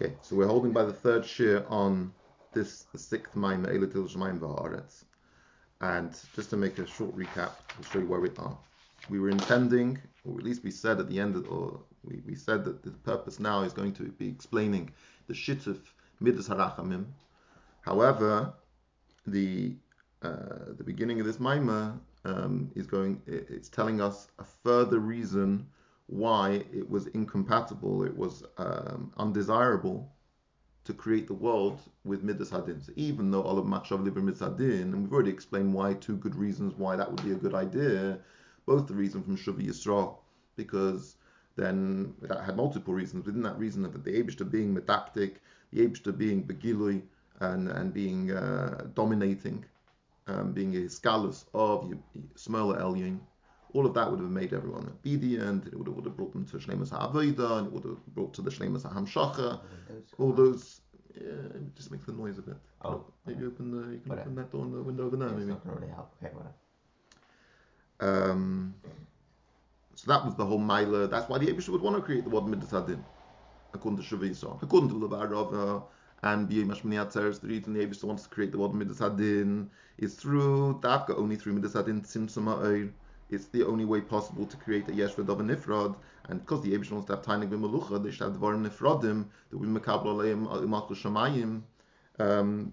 Okay, so we're holding by the third shir on this sixth Maim Eilatil Shemaim V'Haaretz. And just to make a short recap, I'll show you where we are. We were intending, or at least we said at the end, of, or we, we said that the purpose now is going to be explaining the shituf midas harachamim. However, the uh, the beginning of this maima um, is going, it, it's telling us a further reason why it was incompatible, it was um, undesirable to create the world with midas hadin. So even though all of machav liver midas hadin, and we've already explained why two good reasons why that would be a good idea, both the reason from Shuvi Yisrael, because then that had multiple reasons. Within that reason of the Abishta being medactic, the Abishta being begilui and and being uh, dominating, um, being a scalus of Smerla Elyon, all of that would have made everyone obedient, it would have, would have brought them to Shlemas HaAvodah, and it would have brought to the Shlemas HaHamshacha, all those, yeah, it just makes the noise a bit. Oh. Maybe open the, you can open that door in the window over there, It's maybe. not going to really help. Okay, whatever. Um, so that was the whole Mila. That's why the Abish would want to create the word Midas Hadin, according to Shuvi Yisrael. According to Levarov and B'yei Mashmani Atzeres, the reason the Abish wants to create the word Midas Hadin is through Dafka, only through Midas Hadin Tzimtzum Ha'oir. It's the only way possible to create a Yesh V'Dov Nifrod, and because the Abish wants to have Tainig V'Melucha, they should have Dvarim Nifrodim, that we Mekabel Aleim Imalchus Shamayim. Um,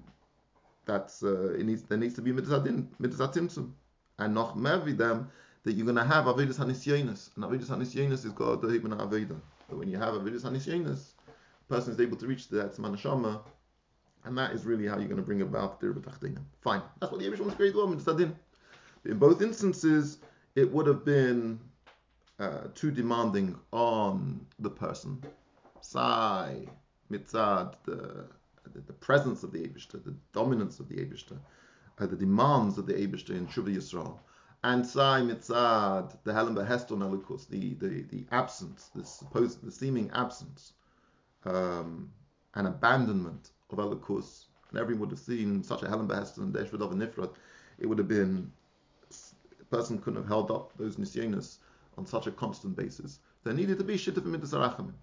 that's uh, it needs there needs to be Midas Hatzimtzum, and noch wie them that you're going to have Avedis Hanisyonis. And Avedis Hanisyonis is God the Hibna Aveda. But when you have Avedis Hanisyonis, person is able to reach that Manashama, and that is really how you're going to bring about the Fine. That's what the Abish wants to create In both instances, it would have been uh, too demanding on the person. Sai, Mitzad, the, the, presence of the Abishta, the dominance of the Abishta, uh, the demands of the Abishta in Shuvah Yisrael. And Sai Mitzad, the Helen Beheston Elikus, the, the, the absence, the supposed, the seeming absence, um, and abandonment of Elikus, and everyone would have seen such a Helen Beheston and Deshvedov and Nifrat, it would have been, person couldn't have held up those Nisyonis on such a constant basis. There needed to be Shittif Midas Arachamim.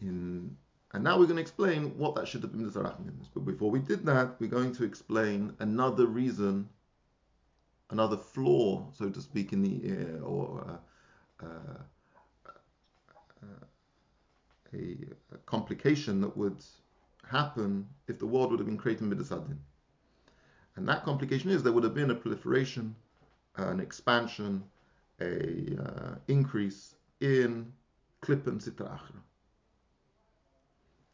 In and now we're going to explain what that Shittif Midas Arachamim is. But before we did that, we're going to explain another reason another flaw, so to speak, in the uh, or uh, uh, a, a, complication that would happen if the world would have been created midasadin. And that complication is there would have been a proliferation, an expansion, a uh, increase in klippen sitra achra.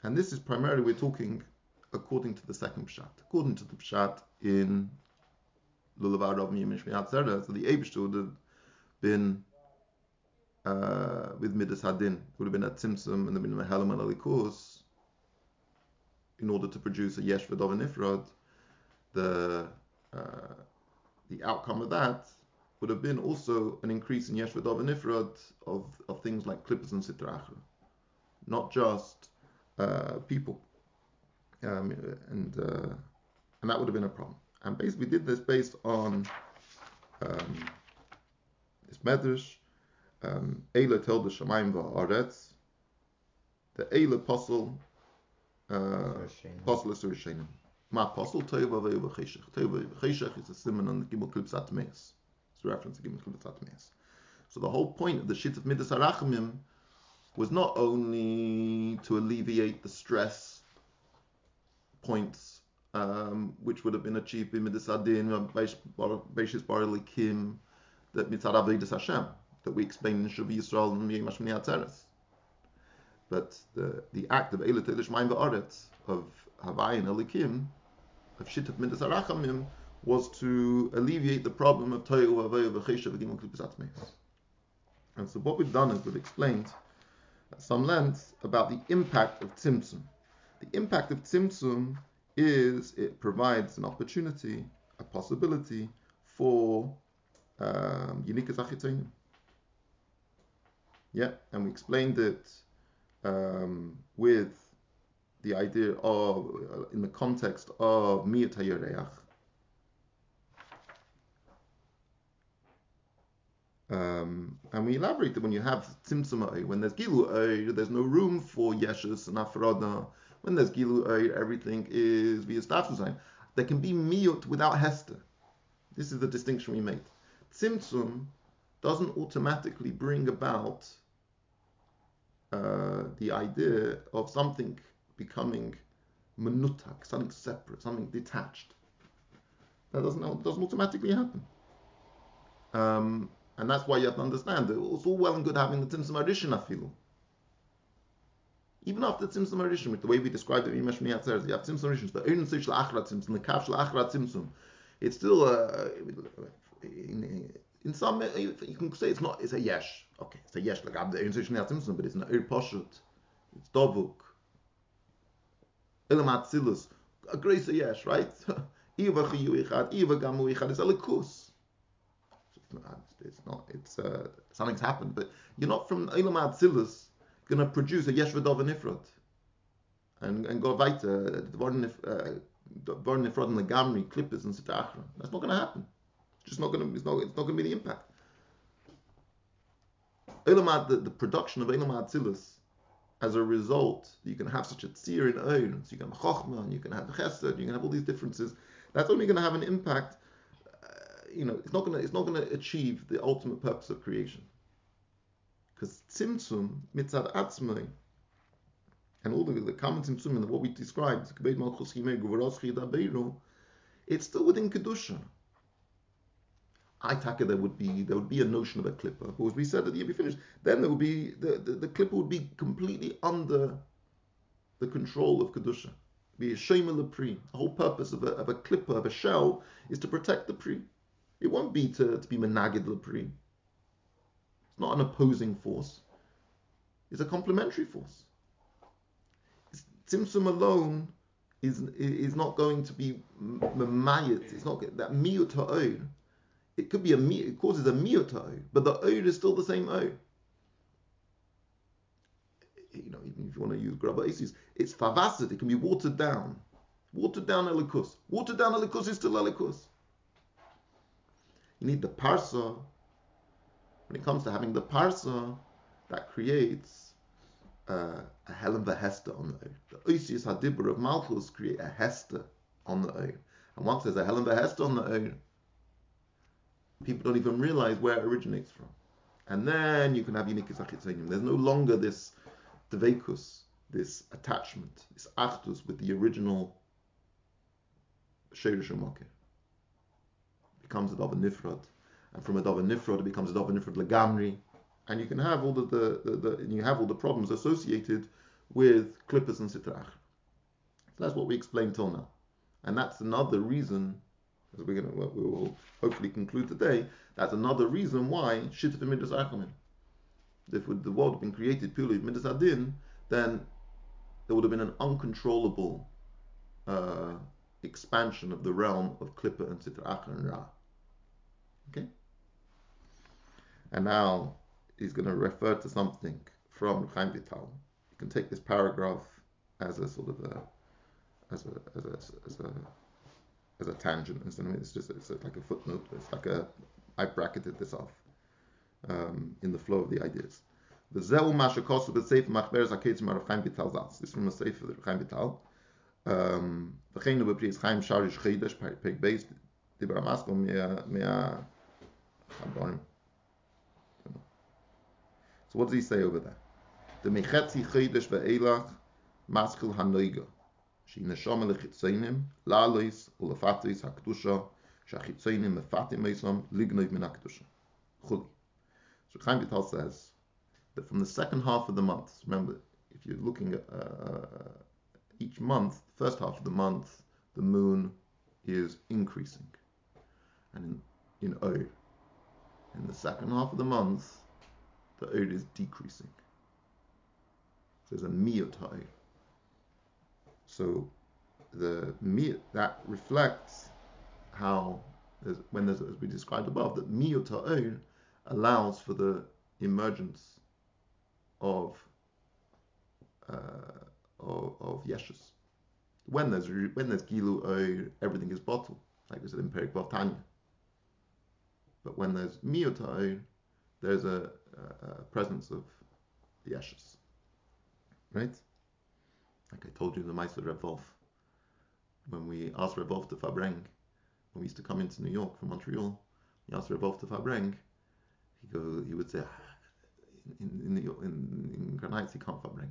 And this is primarily we're talking according to the second pshat, according to the pshat in Lulavar of Yimish Miyatzera, so the Abishter would have been uh, with Midas Hadin, would have been at Tzimtzum and the a Helam and in order to produce a Yesh V'Dov Nifrod. The uh, the outcome of that would have been also an increase in Yesh V'Dov Nifrod of, of things like Klippers and Sitra Achra, not just uh, people. Um, and uh, and that would have been a problem. And basically, we did this based on um, this medrash. Eila told the Shemaim va'aretz. The Eila apostle, uh, apostle is Ma apostle Tova ve'u v'cheshech. Tova v'cheshech is a simon on the Gimel Klipsat Meis. It's a reference to Gimel Klipsat Meis. So the whole point of the shit of Midas Arachimim was not only to alleviate the stress points um, which would have been achieved in Midas Adin, Beishis Bar Kim, that Mitzad Avedis Hashem, that we explain in Shavi Yisrael and Yemash Mini Atzeres. But the, the act of Eilat Elish Mayim Ba'aretz, of Havayin Elikim, of Shittat Midas Arachamim, was to alleviate the problem of Toyu Havayu V'chesha V'gimel Klippus And so what we've done is we've explained at some length about the impact of Tzimtzum. The impact of Tzimtzum is it provides an opportunity, a possibility for um, um, Yeah, and we explained it um, with the idea of, uh, in the context of Miyat HaYereach. Um, and we elaborate that when you have tzimtzum when there's gilu there's no room for yeshus and afroda. When there's gilu everything is via status There can be miyut without hester. This is the distinction we make. Tzimtzum doesn't automatically bring about uh, the idea of something becoming menutak, something separate, something detached. That doesn't doesn't automatically happen. Um, and that's why you have to understand that it's all well and good having the Tzimtzum Arishin afilu. Even after Tzimtzum Arishin, with the way we described it in Meshmi Atzeres, you have Tzimtzum Arishin, the Ein Sich Achra the Kaf Achra Tzimtzum. It's still, uh, in, in some, you can say it's not, it's a yesh. Okay, it's a yesh, like Abde Ein Sich Tzimtzum, but it's an Ir Poshut. It's Dovuk. Elam Atzilus. A grace a yesh, right? Iva Chiyu Iva Gamu it's a Likus it's not. It's uh, something's happened, but you're not from Eilam Atzilus going to produce a Yesh V'Dov Nifrod and and go weiter. Worden Nifrod and the Gamri Clippers and Sitachra. That's not going to happen. It's just not going to. It's not. It's not going to be the impact. Eilam the, the production of Eilam Atzilus. As a result, you can have such a tzir in own, so you can have chokhmah, and you can have chesed, you can have all these differences. That's only going to have an impact uh, you know, it's not gonna it's not gonna achieve the ultimate purpose of creation. Because tzimtzum mitzad atzmai, and all the, the common tzimtzum and what we described, it's still within kedusha. I take there would be there would be a notion of a clipper, as we said at the year we finished, then there would be the, the, the clipper would be completely under the control of kedusha. Be a shema lepri. The whole purpose of a, of a clipper of a shell is to protect the pri. It won't be to, to be Menagid Lepri. It's not an opposing force. It's a complementary force. Tzimtzum alone is is not going to be mamayit. It's not that miyut ha'od. It could be a it causes a ha'od, but the od is still the same od. You know, even if you want to use grubber aces, it's favasid. It can be watered down. Watered down elikus. Watered down elikus is still elikus. You need the parsa. When it comes to having the parsa, that creates uh, a helen hester on the oath. The Oisius Hadibur of Malchus create a hester on the oath. And once there's a helen hester on the oath, people don't even realize where it originates from. And then you can have Unikis Achitzonim. There's no longer this devekus, this attachment, this achtus with the original Sherish It becomes a davar nifrod, and from a davar nifrod it becomes a davar nifrod legamri, and you can have all the, the, the, the you have all the problems associated with clippers and sitrach. So that's what we explained till now, and that's another reason, as we're gonna we will hopefully conclude today. That's another reason why shittif midas achamim. If the world had been created purely midas adin, then there would have been an uncontrollable uh, expansion of the realm of Klippa and Sitra Ra. Okay? And now he's going to refer to something from Chaim Vital. You can take this paragraph as a sort of a as a as a as a, as a tangent instead of it's just it's like a footnote. It's like a I bracketed this off um, in the flow of the ideas. The Zeu Vital This is from a Seif of Vital. Um, Chaim Sharish Chidesh Peg Mea So what does he say over there? The Mechetzi Chidesh Ve'elach Maskil Hanoiga. שהיא נשום לחיציינים, לעליס ולפתיס הקדושה, שהחיציינים מפתים מסם לגנוב מן הקדושה. חולי. So Chaim Vital says that from the second half of the month, remember, if you're looking at uh, each month, first half of the month, the moon is increasing. And in, in Oir, in the second half of the month, the Oir is decreasing. So there's a miyot So the miyot, that reflects how, when there's, as we described above, that ha'oir allows for the emergence of uh, of, of yeshus. When there's when there's gilu oir, everything is bottled, like we said in Perik Tanya. But when there's miyot there's a, a, a presence of the ashes. Right? Like I told you the Meister Revolf, when we asked Revolf to Fabreng, when we used to come into New York from Montreal, we asked Revolf to Fabreng, he go, he would say, ah, in in, in, in Granites he can't Fabreng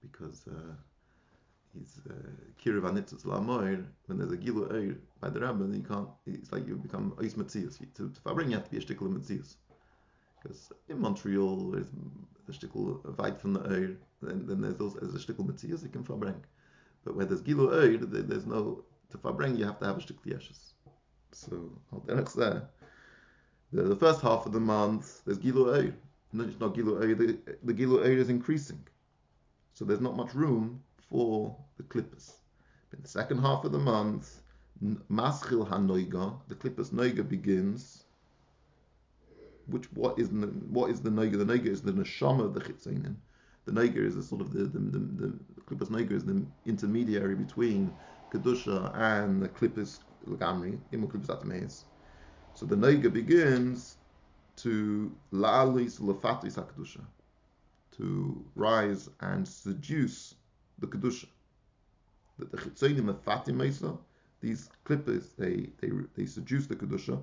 because uh, he's uh, Kiriv uh, when there's a Gilu Eir by the Rebbe, you can't, it's like you become Ois Metzias. To, to Fabreng you have to be a Shtickle Metzias. Because in Montreal, there's a shtickle weit from the Eir, then, then there's also there's a shtickle Metzias you can Fabreng. But where there's Gilu Eir, there's no, to Fabreng you have to have a shtickle Yeshus. So, that's there. The, the first half of the month, there's Gilu Eir. No, it's not Gilu Eir, the, the Gilu Eir is increasing. So there's not much room for the clippers. In the second half of the month, Maschil HaNoiga, the clippers Noiga begins which what is the what is the Noiga? The Noiga is the neshama of the Chitzainin. The Noiga is a sort of the the the, the, the Noiga is the intermediary between Kedusha and the Klippas Lagamri, Imu Klippas Atameis. So the Noiga begins to La'alis Lefatis HaKedusha, to rise and seduce the Kedusha. That the of Fatim these clippers, they, they, they seduce the Kedusha,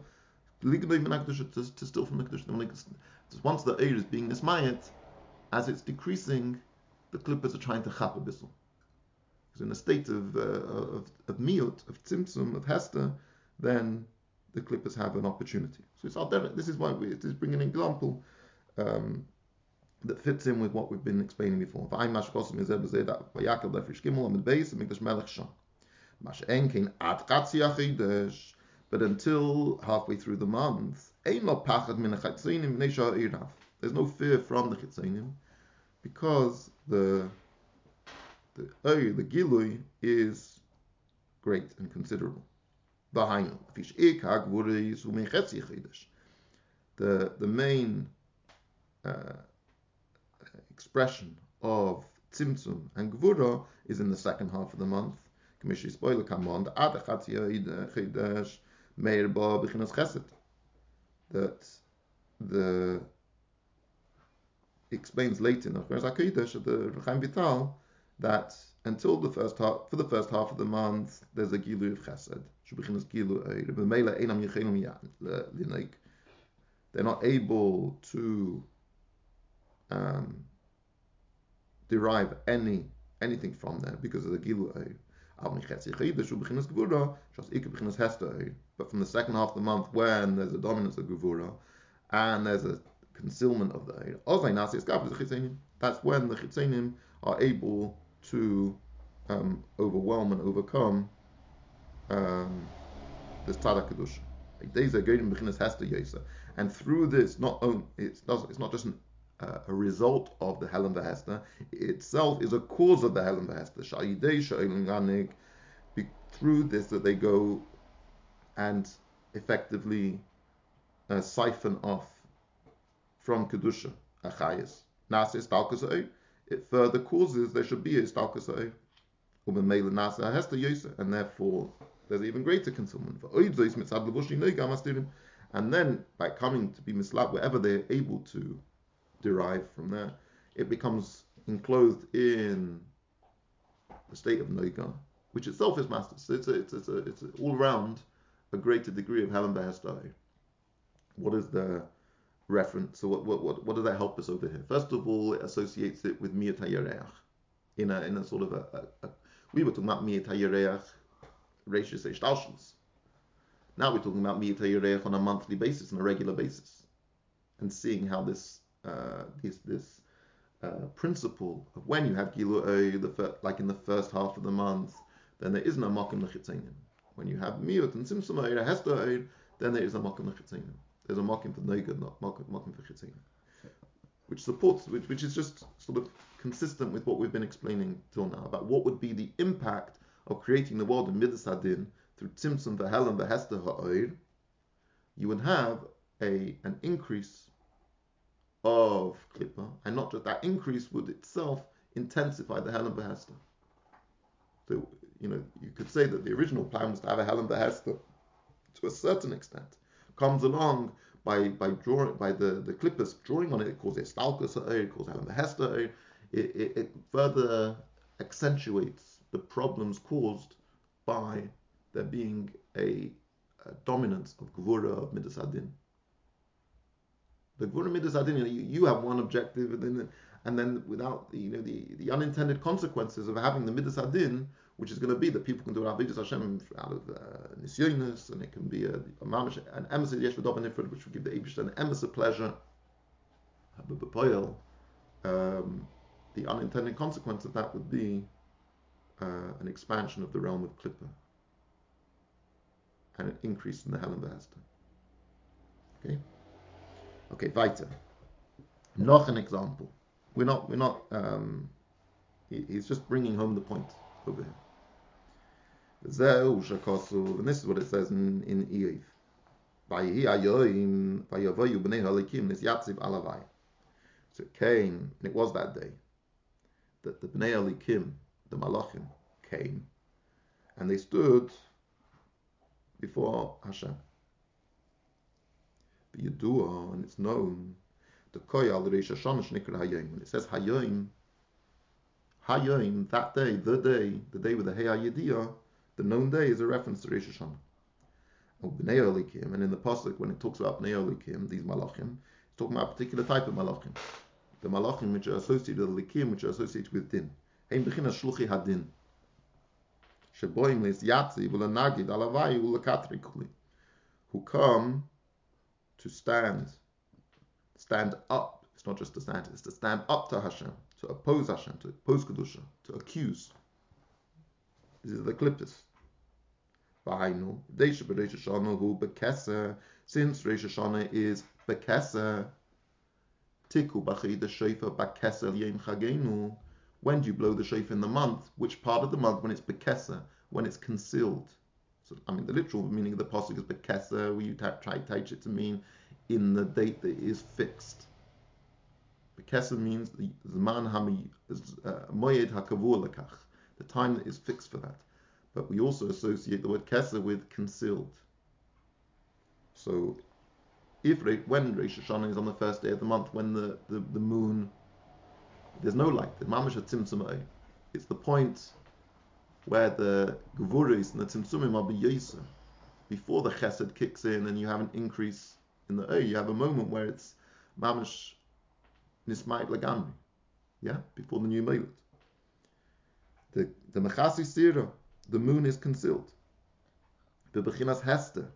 to, steal from the Kedusha. Once the air is being mismayet, as it's decreasing, the clippers are trying to chap a bissel. Because in a state of, uh, of, of miut, of tzimtzum, of hester, then the clippers have an opportunity. So it's there. This is why we, it is bringing an example um, that fits in with what we've been explaining before. But until halfway through the month, there's no fear from the chitzanim because the the oy, the gilui is great and considerable. The the main uh, expression of tzimtzum and gvura is in the second half of the month. Meir Ba B'chinas Chesed. That the explains later in the Chakodesh the Chaim Vital that until the first half, for the first half of the month, there's a gilu of chesed. They're not able to um, derive any anything from there because of the gilu but from the second half of the month, when there's a dominance of Gevura and there's a concealment of the Eid, that's when the Chitzenim are able to um, overwhelm and overcome um, this Tada Kedusha. And through this, not only, it's, it's not just an uh, a result of the Helen Vahesta itself is a cause of the Helen Vahesta. Through this, that they go and effectively uh, siphon off from Kedusha, Achayas. Nasa Stalkasai, it further causes there should be a Stalkasai. And therefore, there's even greater concealment. And then, by coming to be mislab, wherever they're able to derive from there, it becomes enclosed in the state of Noiga, which itself is master. So it's a, it's a, it's, a, it's a all around a greater degree of Helen Behestai. What is the reference? So what, what, what, what does that help us over here? First of all, it associates it with Miyat in a, in a sort of a, a, a we were talking about Miyat HaYareach Reishis Eshtalshus. Now we're talking about Miyat on a monthly basis, on a regular basis, and seeing how this uh, this this uh, principle of when you have Gilu the fir- like in the first half of the month, then there is no Makim Lechitzenim. When you have Miut and Simsum Eid, Hester Eid, then there is a Makim Lechitzenim. There's a Makim for Neigad, not Makim for Chitzenim. Which supports, which, which is just sort of consistent with what we've been explaining till now about what would be the impact of creating the world in Midas Hadin through Tzimtzum, V'Helen, V'Hester Ha'oir, you would have a an increase of Klippa, and not just that increase would itself intensify the Helen Behester. So, you know, you could say that the original plan was to have a Helen Behester to a certain extent, comes along, by by drawing by the the clippers drawing on it, it causes stalkus it uh, causes Helen Hester uh, it, it, it further accentuates the problems caused by there being a, a dominance of Gvura of Midas Adin. The Gvura Midas Adin, you, you have one objective, and then and then without the, you know the, the unintended consequences of having the Midas Adin, which is going to be that people can do Avedis Hashem out of uh, and it can be a, a mamish, an emissary yesh v'dov which will give the Abish an emissary pleasure. Um, the unintended consequence of that would be uh, an expansion of the realm of Klippa and an increase in the Helen. Okay? Okay, weiter. Noch an example. We're not, we're not, um, he, he's just bringing home the point over here. And this is what it says in, in Eiv. So it came, and it was that day, that the Bnei Elikim, the Malachim, came, and they stood before Hashem. B'Yedua, and it's known, the Koyal Reish Hashanah Hayim. When it says Hayim, Hayim, that day, the day, the day with the Hey Yediyah, the known day is a reference to Reish Hashanah. Bnei Elikim, and in the pasuk when it talks about Bnei Elikim, these malachim, it's talking about a particular type of malachim, the malachim which are associated with Elikim, which are associated with din. Hein bechina shluchi hadin, sheboim lis yatzi v'lenagid alavai u'lekatri kuli, who come to stand, stand up. It's not just to stand; it's to stand up to Hashem, to oppose Hashem, to oppose kedusha, to accuse. This is the clippers. Deisha Hashanah hu bekesa, since Reish Hashanah is bekesa, tiku bekesa. When do you blow the shofar in the month? Which part of the month? When it's bekesa, when it's concealed. So, I mean, the literal meaning of the pasuk is bekesa. We try to teach it to mean in the date that is fixed. Bekesa means the zman uh, moyed hakavur lekach, the time that is fixed for that but we also associate the word Kesser with concealed. So, if when Rosh Hashanah is on the first day of the month, when the, the, the moon, there's no light, the Mamash Tzimtzumai, it's the point where the Gevuris and the Tzimtzumim are b'yosa, before the Chesed kicks in and you have an increase in the a, you have a moment where it's Mamash Nismait Lagamri, yeah, before the new Meilut. The, the Mechasi Sira, the moon is concealed. The Bechinas Hester,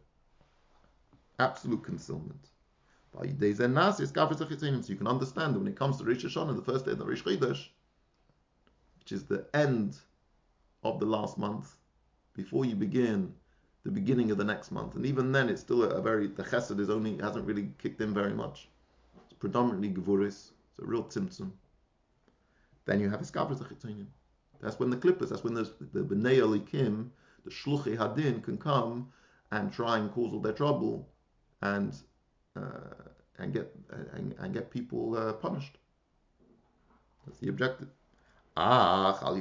absolute concealment. So you can understand that when it comes to Rosh Hashanah, the first day of the Rosh which is the end of the last month, before you begin the beginning of the next month, and even then it's still a, very the Chesed is only hasn't really kicked in very much. It's predominantly Gevuris, it's a real Tzimtzum. Then you have Iskavris Achitzonim. That's when the clippers, that's when the, the B'nai Elikim, the Shluchi Hadin, can come and try and cause all their trouble and uh, and get and, and, get people uh, punished. That's the objective. Ah, But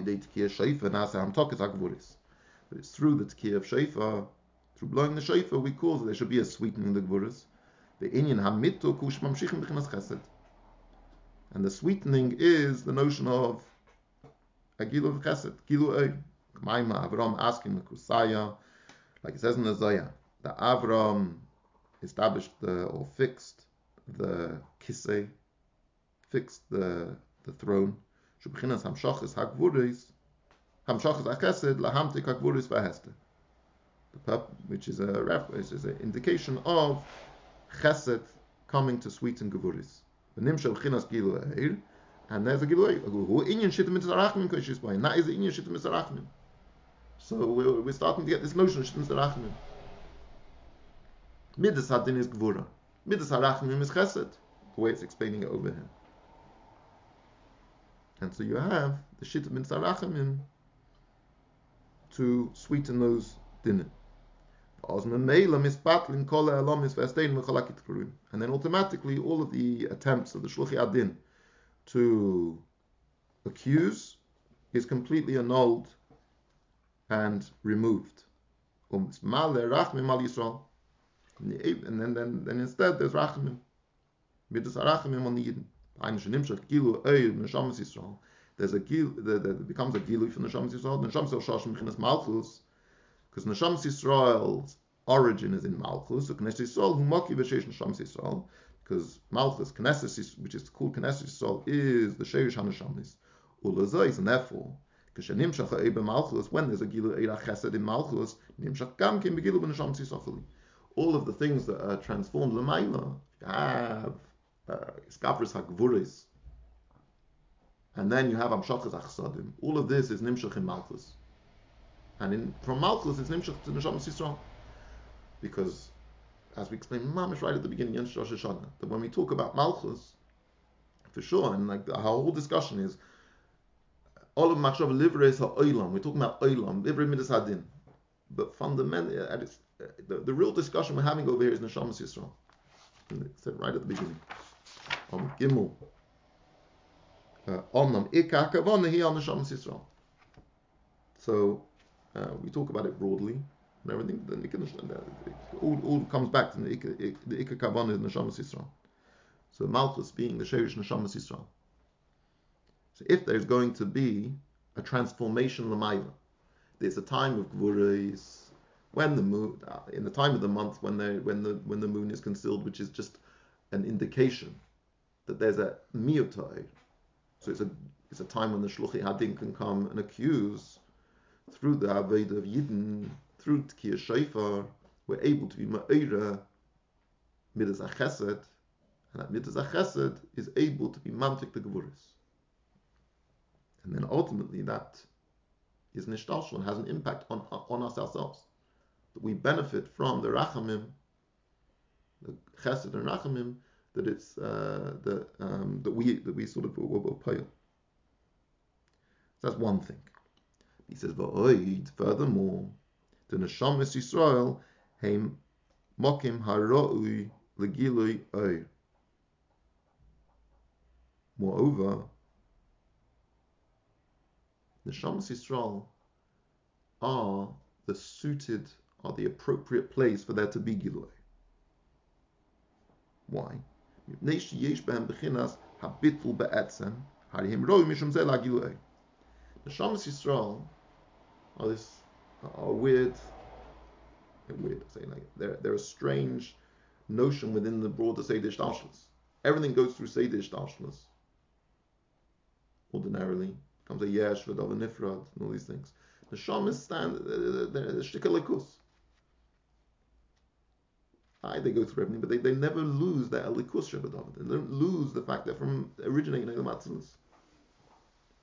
it's through the tkiyah of shofar, through blowing the shofar, we cause there should be a sweetening of the gvuras. The inyan hamitu kush mamshichim b'chinas chesed. And the sweetening is the notion of a gilu of chesed, gilu oy. Kmaima, Avram asking the Kusaya, like it says in the Zoya, that Avram established the, or fixed the kisei, fixed the, the throne, Shubchinas Hamshachis Hagvuris, Hamshachis Achesed, Lahamtik Hagvuris Vahester. Which is a reference, is an indication of chesed coming to sweeten gevuris. The nimshel chinas gilu and there's a giveaway. Who inyan shittim mitzarachmim koshis boy. That is the inyan shittim mitzarachmim. So we're, we're starting to get this notion of shittim mitzarachmim. Midas hadin is gvura. Midas harachmim is chesed. The way it's explaining it over here. And so you have the shittim mitzarachmim to sweeten those dinner. And then automatically all of the attempts of the Shluchi Adin to accuse is completely annulled and removed. And then, then, then instead there's Yisrael. There's a gil, there becomes a gilu for Neshamas Yisrael. Neshamas Yisrael Shashim Chinas Malchus. Because Neshamas Yisrael's origin is in Malchus. So Knesset Yisrael who maki v'sheish Neshamas Yisrael because Malchus, Knesset, which is called Knesset Yisrael, is the Sheirish Hanashamis. Ulazais, and therefore, Kishanimshach Ebe Malchus, when there's a Gilu Eira Chesed in Malchus, Nimshach Gam Kim Begilu Benasham Tzisachali. All of the things that are transformed Lamaila, you have uh, Skavris uh, Hagvuris, and then you have Amshachas Achsadim. All of this is Nimshach in Malchus. And in, from Malchus, it's Nimshach to Neshama Yisrael. Because as we explained, mamish right at the beginning, Rosh Hashanah, that when we talk about malchus, for sure, and like our whole discussion is, all of machshav livres ha'olam. We're talking about olam, livre midas hadin. But fundamentally, the, the real discussion we're having over here is neshamas yisrael. Said right at the beginning. On gimel. Omnam ikar kavana hi on neshamas yisrael. So uh, we talk about it broadly everything. Then it, can, it all, all comes back to the ikar, the ikar kavana is neshamas yisrael. So Malchus being the sherish neshamas yisrael. So if there's going to be a transformation l'mayla, there's a time of gvurais when the moon, uh, in the time of the month when the when the when the moon is concealed, which is just an indication that there's a miotai. So it's a it's a time when the shluchi hadin can come and accuse through the aved of yidden, through tkir shofar, we're able to be ma'ira midas chesed, and that midas chesed is able to be mantik the gvuris. And then ultimately that is nishtalshal and has an impact on, on us ourselves. That we benefit from the rachamim, the chesed and rachamim, that it's uh, that um, that we that we sort of will, will pay. So that's one thing. He says, "Va'oid." Furthermore, the neshamis Yisrael heim mokim haroi legilui oir. Moreover, the Shams Yisrael are the suited, are the appropriate place for there to be Gilui. Why? The Shams Yisrael are this are weird, weird say like they're they're a strange notion within the broader Seder Shtashlis. Everything goes through Seder Shtashlis. Ordinarily, comes a yesh, v'dov, nifrod, and all these things. The shamas stand, the shtikalikus. Aye, they go through everything, but they, they never lose their elikus shabadov. They don't lose the fact that from originating in the matzilus.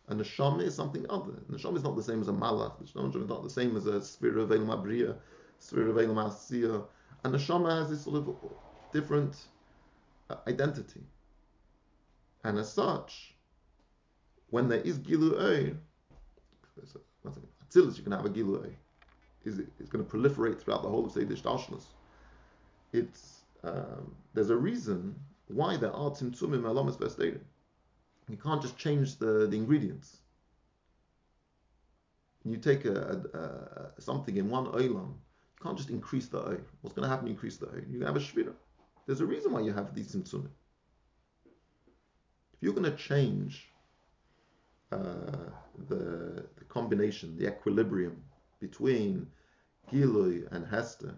And the neshama is something other. The neshama is not the same as a malach. The neshama is not the same as a spirit of Elam Abriya, spirit of Elam Asiya. And the neshama has this sort of different uh, identity. And as such, when there is Gilu Eir, Atzilus, you can have a Gilu Eir. Is it's going to proliferate throughout the whole of Seidish Dashnas. It's um, there's a reason why there are Tzimtzumim Alamas Vesteirim. You can't just change the, the ingredients. You take a, a, a, something in one oilam, you can't just increase the oil. What's going to happen? Increase the oil. You can have a shvira. There's a reason why you have these tzimtzumim. If you're going to change uh, the, the combination, the equilibrium between Gilui and Hester,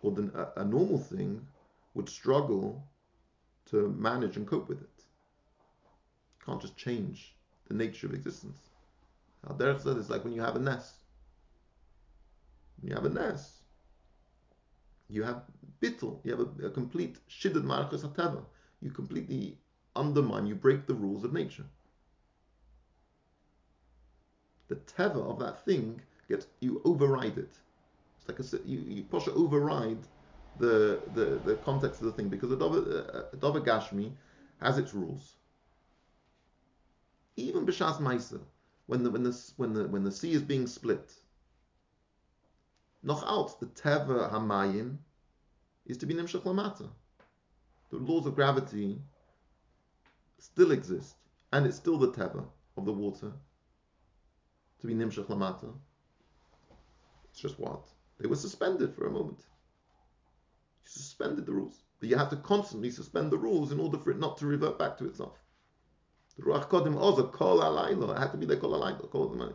or the, a, a, normal thing would struggle to manage and cope with it. You can't just change the nature of existence. Al said it's like when you have a nest. When you have a nest, you have bittul, you have a, a complete shidduch marachas hateva. You completely undermine, you break the rules of nature. The teva of that thing gets you override it. It's like a you you push override the, the the context of the thing because the uh, Gashmi has its rules. Even b'shas Maisa, when the when the when the when the sea is being split, noch out the teva hamayim is to be nimshach lamata. The laws of gravity still exist, and it's still the teva of the water to be nimshach lamata. It's just what They were suspended for a moment. Suspended the rules. But you have to constantly suspend the rules in order for it not to revert back to itself. The Ruach Kodim also kol alayla. It had to be there kol alayla. Kol If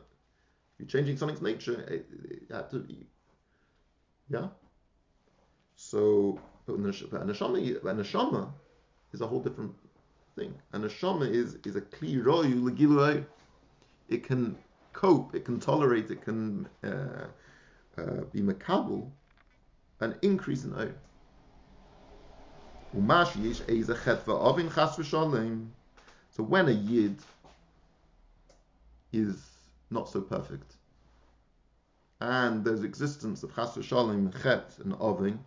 you're changing something's nature, it, it had to be. Yeah? So, but neshama, neshama is a whole different thing. And neshama is, is a kli royu legilu It can cope, it can tolerate, it can uh, uh, be makabel, an increase in oil. So when a yid is not so perfect, and there's existence of chas v'shalom, chet, and ovin,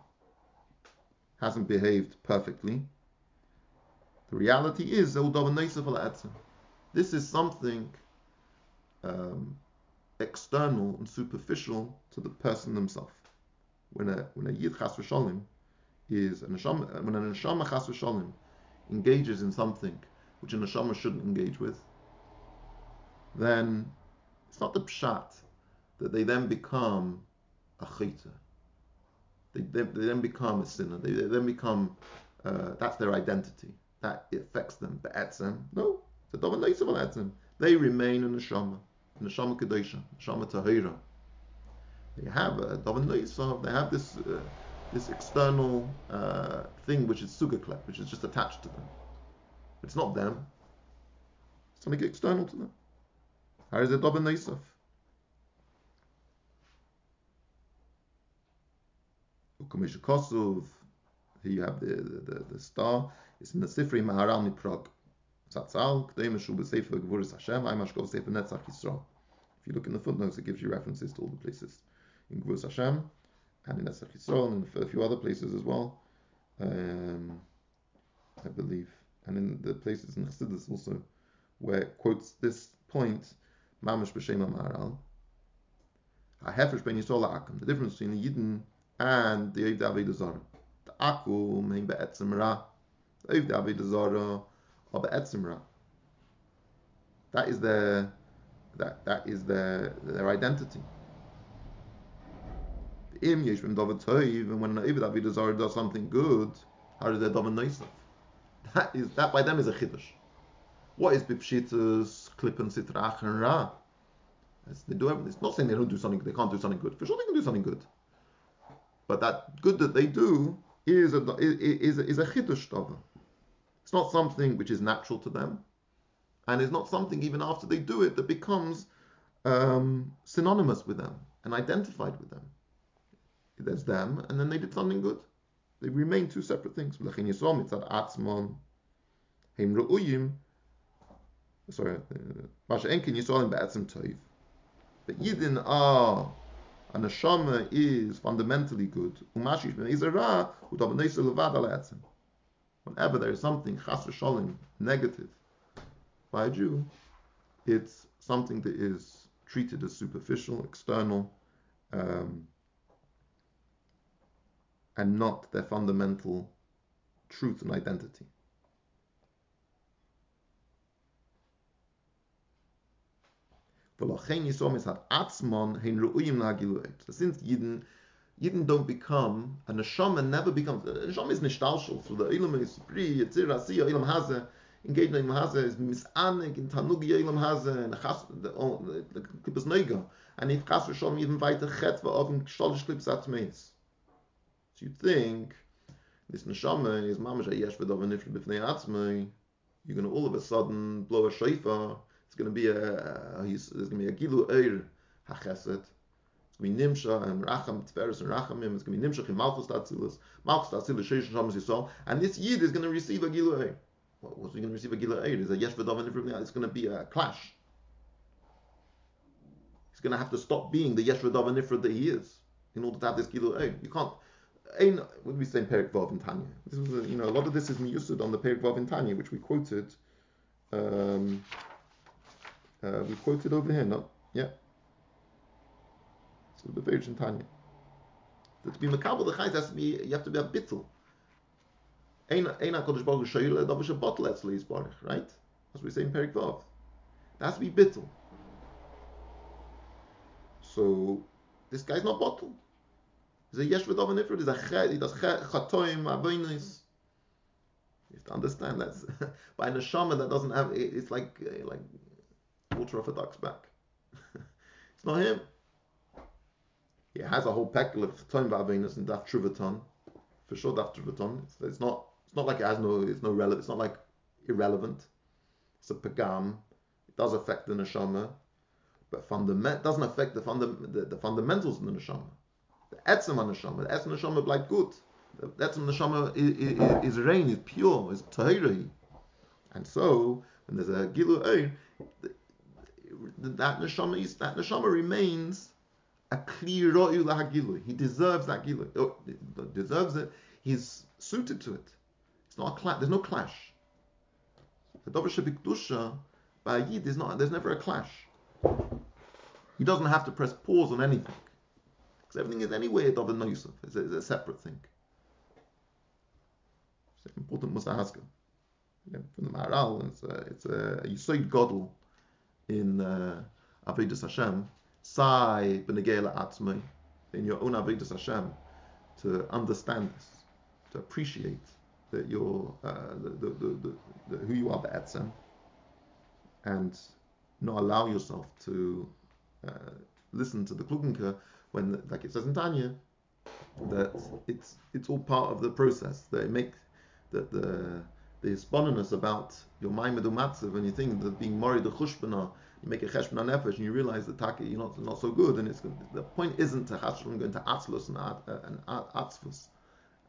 hasn't behaved perfectly, the reality is this is something um, external and superficial to the person themselves. When a when a yid chas v'shalom is when an neshama chas v'shalim engages in something which a neshama shouldn't engage with, then it's not the pshat that they then become a chita. They, they, they, then become a sinner. They, they then become uh, that's their identity. That affects them. Be'etzem. No, it's a davar They remain a neshama, a neshama kedosha, neshama tahira. They have a davar They have this. Uh, this external uh, thing which is sugaklep, which is just attached to them. It's not them. It's something external to them. How is it Neisaf? Ukumish Kosov, here you have the, the, the, the star. It's in the Sifri Maharal Yisrael. If you look in the footnotes, it gives you references to all the places in Gvuris Hashem and in Netzach Yisrael and a few other places as well, um, I believe, and in the places in Chassidus also, where it quotes this point, Mamash B'Shem Amaral, HaHefesh Ben Yisrael Akum, the difference between the Yidden and the Eiv David Zara. The Akum mean Be'etzim Ra, the Eiv David Zara or Be'etzim Ra. That is their that that is their their identity im yesh bim davar toiv, and when an Eivid Avidah does something good, how does that davar noisav? That is that by them is a chiddush. What is bipshitus klippen sitrach and ra? they do. It's not saying they don't do something. They can't do something good. For sure, they can do something good. But that good that they do is a is is a chiddush davar. It's not something which is natural to them, and it's not something even after they do it that becomes um, synonymous with them and identified with them. That's them, and then they did something good. They remain two separate things. Sorry, Masha Enkin Yisraelim Be'etzim Toiv. But Yidin are, a neshama is fundamentally good. Umashish Ben Izara, Utabanesa Levad Al Whenever there is something chas v'shalim negative by a Jew, it's something that is treated as superficial, external, um, and not their fundamental truth and identity. For the king is some said atman hin ruim so since jeden jeden don't become and a shaman never becomes a shaman is nishtalshul, so the ilam is pri etzira si ilam hasa engage in hasa is mis an in tanugi ilam haze in has the the oh, kibas nega and if kasu shom even weiter het we ob in stolisch klipsat meins you think this neshama is mamash ayesh v'dov nifri b'fnei atzmai, you're going to all of a sudden blow a shofar. It's going to be a, there's going to be a gilu eir hachesed. It's going to be nimsha and racham tferes and rachamim. It's going to be nimsha in malchus tatzilus, malchus tatzilus sheish shamas yisrael. And this yid is going to receive a gilu eir. Well, what's he going to receive a gilu eir? Is a yesh v'dov nifri It's going to be a clash. He's going to have to stop being the yesh v'dov nifri that he is in order to have this gilu eir. You can't Ein, what we say in Perik Vav in Tanya? This was, a, you know, a lot of this is miyusud on the Perik Vav in Tanya, which we quoted. Um, uh, we quoted over here, no? Yeah. So the page in Tanya. To be makabel the chayes has to be, you have to be a bittel. Ein HaKadosh Baruch Hu shoyle, davar shabbat letzli yisbarich, right? As we say in Perik Vav. That has to be bittel. So, this guy's not bottle. He's a yesh v'dov nifrud. He's a chet. He does chet, chatoim, avonis. You have to understand that by neshama that doesn't have. It's like like water off a duck's back. it's not him. He has a whole peckle of chatoim v'avonis and daf truvaton. For sure, daf truvaton. It's, it's not. It's not like it has no. It's no relevant. It's not like irrelevant. It's a pagam. It does affect the neshama, but fundament doesn't affect the, funda- the, the fundamentals of the neshama. Etzem neshama, the etzem neshama like good. The etzem neshama is, is, is rain, is pure, is tahiri. And so, when there's a gilu oir, that neshama is that neshama remains a clear ro'yu lahagilu. He deserves that gilu. Oh, deserves it. He's suited to it. It's not a clash. There's no clash. The Dover Shebikdusha, by a Yid, there's, not, there's never a clash. He doesn't have to press pause on anything. Because everything is anyway a Dover Noisuf. It's, it's a separate thing. It's an important Musahaska. Yeah, from the Maharal, it's a, it's a Yisoid Godel in uh, Avedis Hashem. Sai Benegela Atzmai, in your own Avedis Hashem, to understand this, to appreciate that you're uh, the, the, the, the, who you are be'etzem and not allow yourself to uh, listen to the klugenka when, like it says in Tanya, that it's it's all part of the process. That it make that the the hisboneness about your maimed umatzav when you think that being married the chushbana, you make a cheshbana nefesh and you realize that taki you're not not so good, and it's the point isn't to hashram go to atzlus and, uh, and atzvus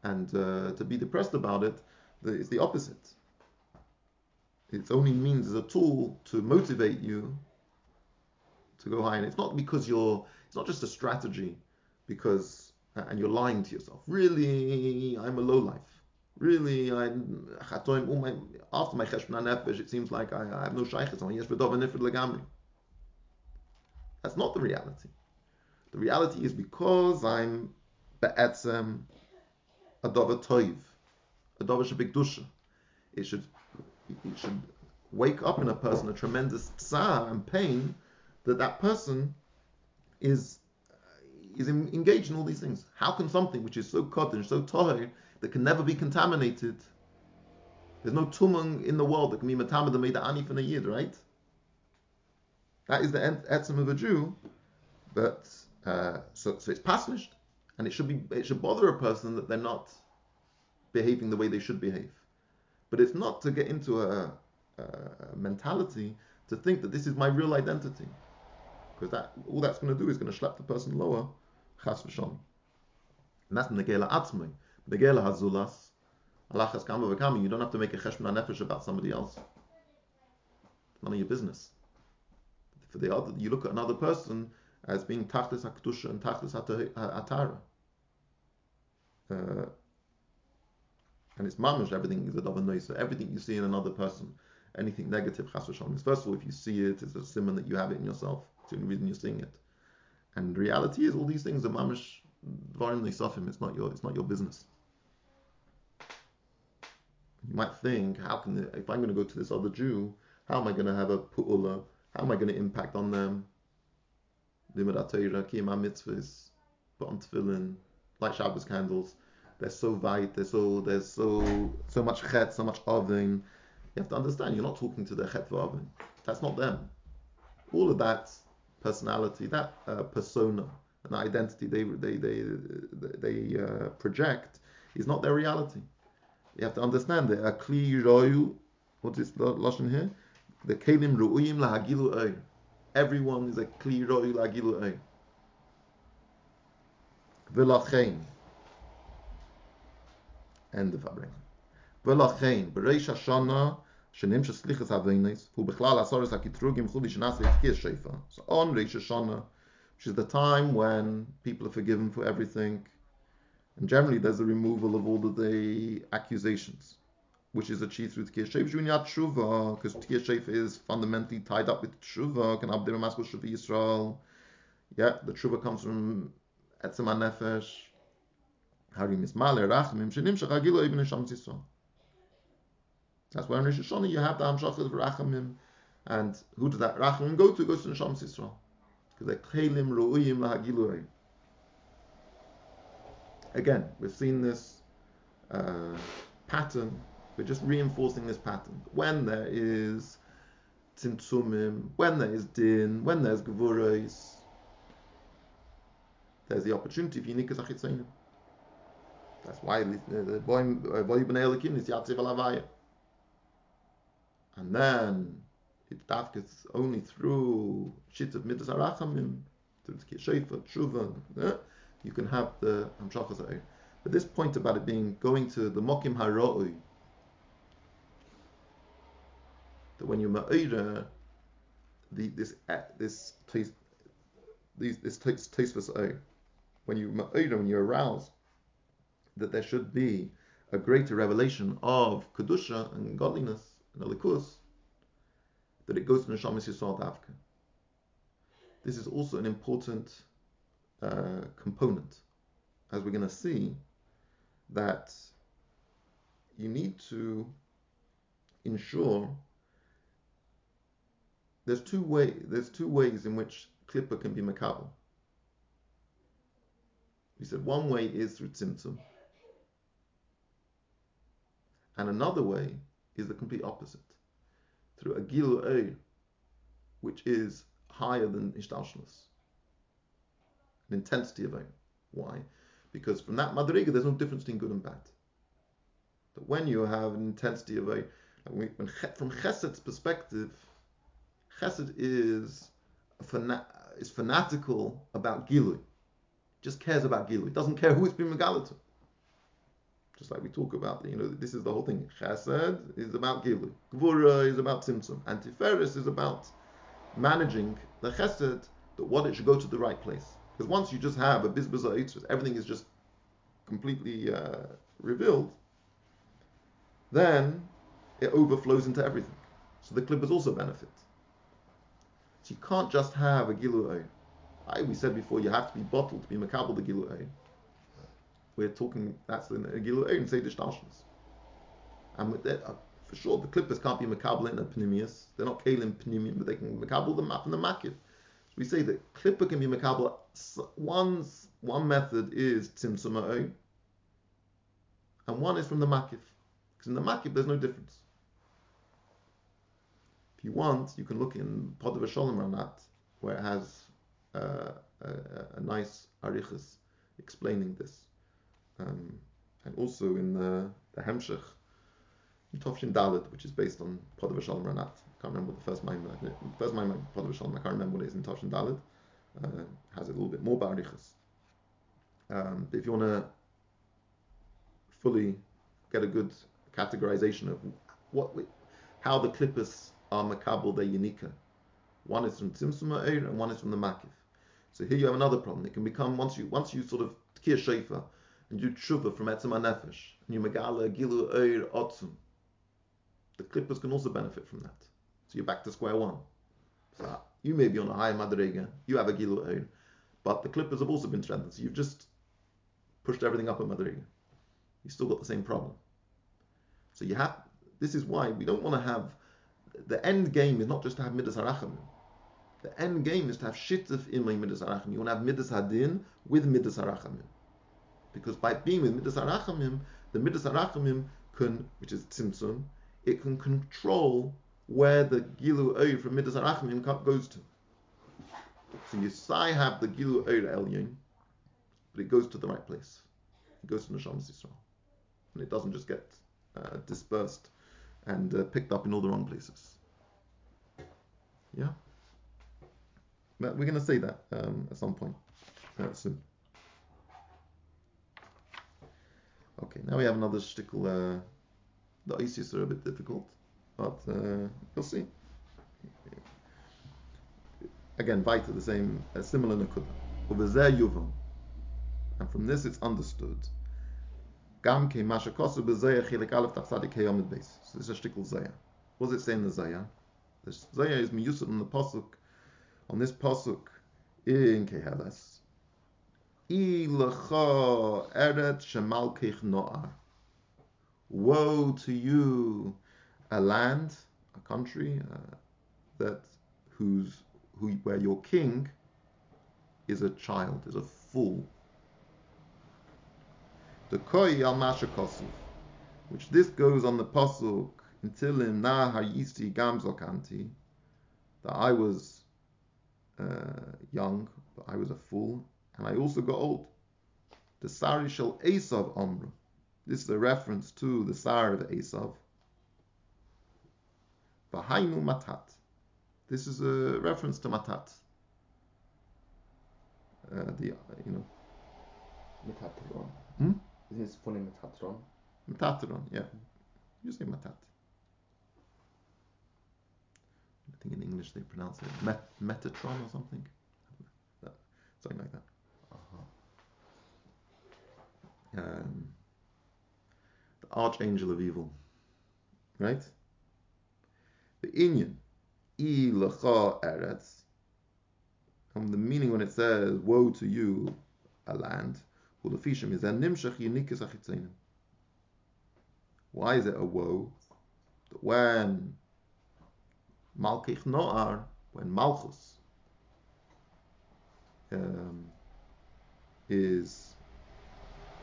and uh, to be depressed about it it's the opposite. It only means as a tool to motivate you to go high. And it's not because you're, it's not just a strategy because, uh, and you're lying to yourself. Really, I'm a low life. Really, I'm, all my, after my cheshbon nefesh, it seems like I, I have no shaykhs. That's not the reality. The reality is because I'm be'etzem adova toiv a davar bigdusha. It should it should wake up in a person a tremendous tsar and pain that that person is is engaged in all these things. How can something which is so kodesh, so toher, that can never be contaminated? There's no tumung in the world that can be matamad the made ani from a yid, right? That is the etzem of a Jew, but uh, so so it's pasnished, and it should be it should bother a person that they're not behaving the way they should behave. But it's not to get into a, a mentality to think that this is my real identity. Because that all that's going to do is going to slap the person lower. Chas v'shon. And that's negela atzmai. Negela hazulas. Alachas kama v'kama. You don't have to make a cheshbon nefesh about somebody else. None of your business. For the other, you look at another person as being tachlis hakdusha and tachlis atara. Uh, and it's mamish, everything is a davar So Everything you see in another person, anything negative, chas v'shalom, is first of all, if you see it, it's a simon that you have it in yourself. Reason you're seeing it. And reality is, all these things are mamish, dvarim neisafim. It's not your, it's not your business. You might think, how can if I'm going to go to this other Jew, how am I going to have a pu'ula? How am I going to impact on them? Limud atayra, kiyam mitzvahs, put on tefillin, light Shabbos candles they're so weit, they're so there's so so much chet, so much oven. You have to understand, you're not talking to the chet oven. That's not them. All of that personality, that uh, persona, and identity they they they they uh, project is not their reality. You have to understand that a kli royu, what is the lashon here? The kelim ruuyim lahagilu oy. Everyone is a kli royu lahagilu oy. V'lachein. End of Abraham. V'lachein b'reish Hashanah so on Rosh Hashanah, which is the time when people are forgiven for everything, and generally there's a removal of all of the accusations, which is achieved through tkir sheif junyat because tkir sheif is fundamentally tied up with tshuva. Can abdir maskul shuvi Yisrael. Yeah, the tshuva comes from etzem nefesh. Harim is maler rachmim shenim shachagilo ibn shams that's why in Rosh Hashanah you have the Hamshach of Rachamim, and who does that Rachamim go to? Goes to Nesham Yisrael, because they're Chelim Ru'uyim Lahagiluay. again, we've seen this uh, pattern. We're just reinforcing this pattern. When there is tzimtzumim, when there is din, when there's gevuros, there's the opportunity for unikas achitzonim. That's why the boy boy ben elikim is yatziv alavaya. And then it dafkes only through shit of midas arachamim, through the kishefa, tshuva, eh? you can have the hamshachas But this point about it being going to the mokim haroi, that when you're ma'ira, the this eh, this taste these this taste for when you when you're aroused, that there should be a greater revelation of kedusha and godliness and alikus, that it goes to neshamis yisrael davka. This is also an important uh, component, as we're going to see, that you need to ensure there's two way there's two ways in which klippa can be makabel. We said one way is through tzimtzum, and another way is the complete opposite, through a gilu which is higher than ishtalshnus an intensity of aim. Why? Because from that madriga, there's no difference between good and bad. But when you have an intensity of a, when, from Chesed's perspective, Chesed is is fanatical about Gilu. Just cares about Gilu. It doesn't care who it's been megalit to. Just like we talk about, you know, this is the whole thing. Chesed is about Gilu. Gvura is about Tzimtzum. And Tiferes is about managing the Chesed, that what it should go to the right place. Because once you just have a bizbaza itzvah, everything is just completely uh, revealed, then it overflows into everything. So the clippers also benefit. So you can't just have a gilu I we said before you have to be bottled to be makabel the gilu We're talking that's in gilu and say dishtashnas. And with that, uh, for sure, the clippers can't be makabel in a pneumius. They're not kalim pneumium, but they can makabel the map and the makif we say that klippa can be makabel. One one method is tzimtzum and one is from the makif. Because in the makif there's no difference. If you want, you can look in Pod of Shalom Ranat, where it has uh, a, a, nice arichas explaining this, um, and also in the the Hemshech in Tovshin Dalit, which is based on Pod of Shalom Ranat can't remember the first Maimon, first Maimon, Father Shalom, I can't remember what it is in Toshin Dalit. Uh, has a little bit more barichas. Um, if you want to fully get a good categorization of what, we, how the clippers are makabel de unika. One is from Tzimtzum and one is from the Makif. So here you have another problem. It can become once you once you sort of tkir shefa and you tshuva from etzem nefesh and you megala gilu eir otzum. The clippers can also benefit from that. So you're back to square one. So you may be on a higher madrega, you have a gilu but the clippers have also been strengthened. So you've just pushed everything up a madrega. You still got the same problem. So you have. This is why we don't want to have. The end game is not just to have midas harachamim. The end game is to have shittif imay midas harachamim. You want to have midas hadin with midas harachamim. Because by being with midas harachamim, the midas harachamim can, which is tzimtzum, it can control where the Gilu Oir from Midas Arachmim goes to. So you say have the Gilu Oir Elyon, but it goes to the right place. It goes to Neshama Yisrael. And it doesn't just get uh, dispersed and uh, picked up in all the wrong places. Yeah? But we're going to say that um, at some point uh, soon. Okay, now we have another shtickle. Uh, the ISIS are a bit difficult. But uh, we'll see. Again, weiter the same, a similar nakuda. yuvam. And from this it's understood. Gam ke mashakosu b'zayah chilik aleph tachsadik heyomid beis. So this is a shtickle zayah. What does it say in the zayah? The zayah is miyusad on the pasuk, on this pasuk in keheles. Eret shemalkech no'ar. Woe to you, a land, a country uh, that whose who where your king is a child, is a fool. the koi al masha which this goes on the pasuk until in na hayisi gamzokanti, that I was uh, young, but I was a fool, and I also got old. The sari shel Esav Amru. This is a reference to the sar of Esav. Vahainu matat. This is a reference to matat. Uh, the you know. Metatron. Hmm? Isn't it funny Metatron? Metatron, yeah. You say matat. I think in English they pronounce it met- Metatron or something. Something like that. Um, the archangel of evil. Right? The Inyan. I lecha eretz. And the meaning when it says, Woe to you, a land. Ulafishim is achitzainim. Why is it a woe? That when Malkich Noar, when Malchus um, is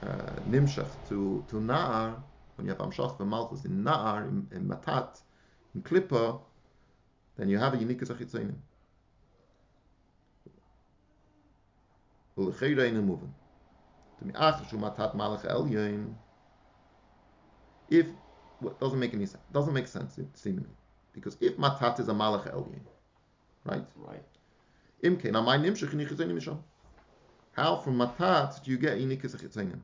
Nimshach to, to Na'ar, when you have Amshach for Malchus in Na'ar, in, in Matat, in Klippa, then you have a unique Zachitzainim. Ulecheirein moving. To me, Achashu Matat Malach Elyon. If what doesn't make any sense, doesn't make sense seemingly, because if Matat is a Malach Elyon, right? Right. Imke, now my nimshach in Yichizainim Misham. How from Matat do you get Inikas Achitzanim?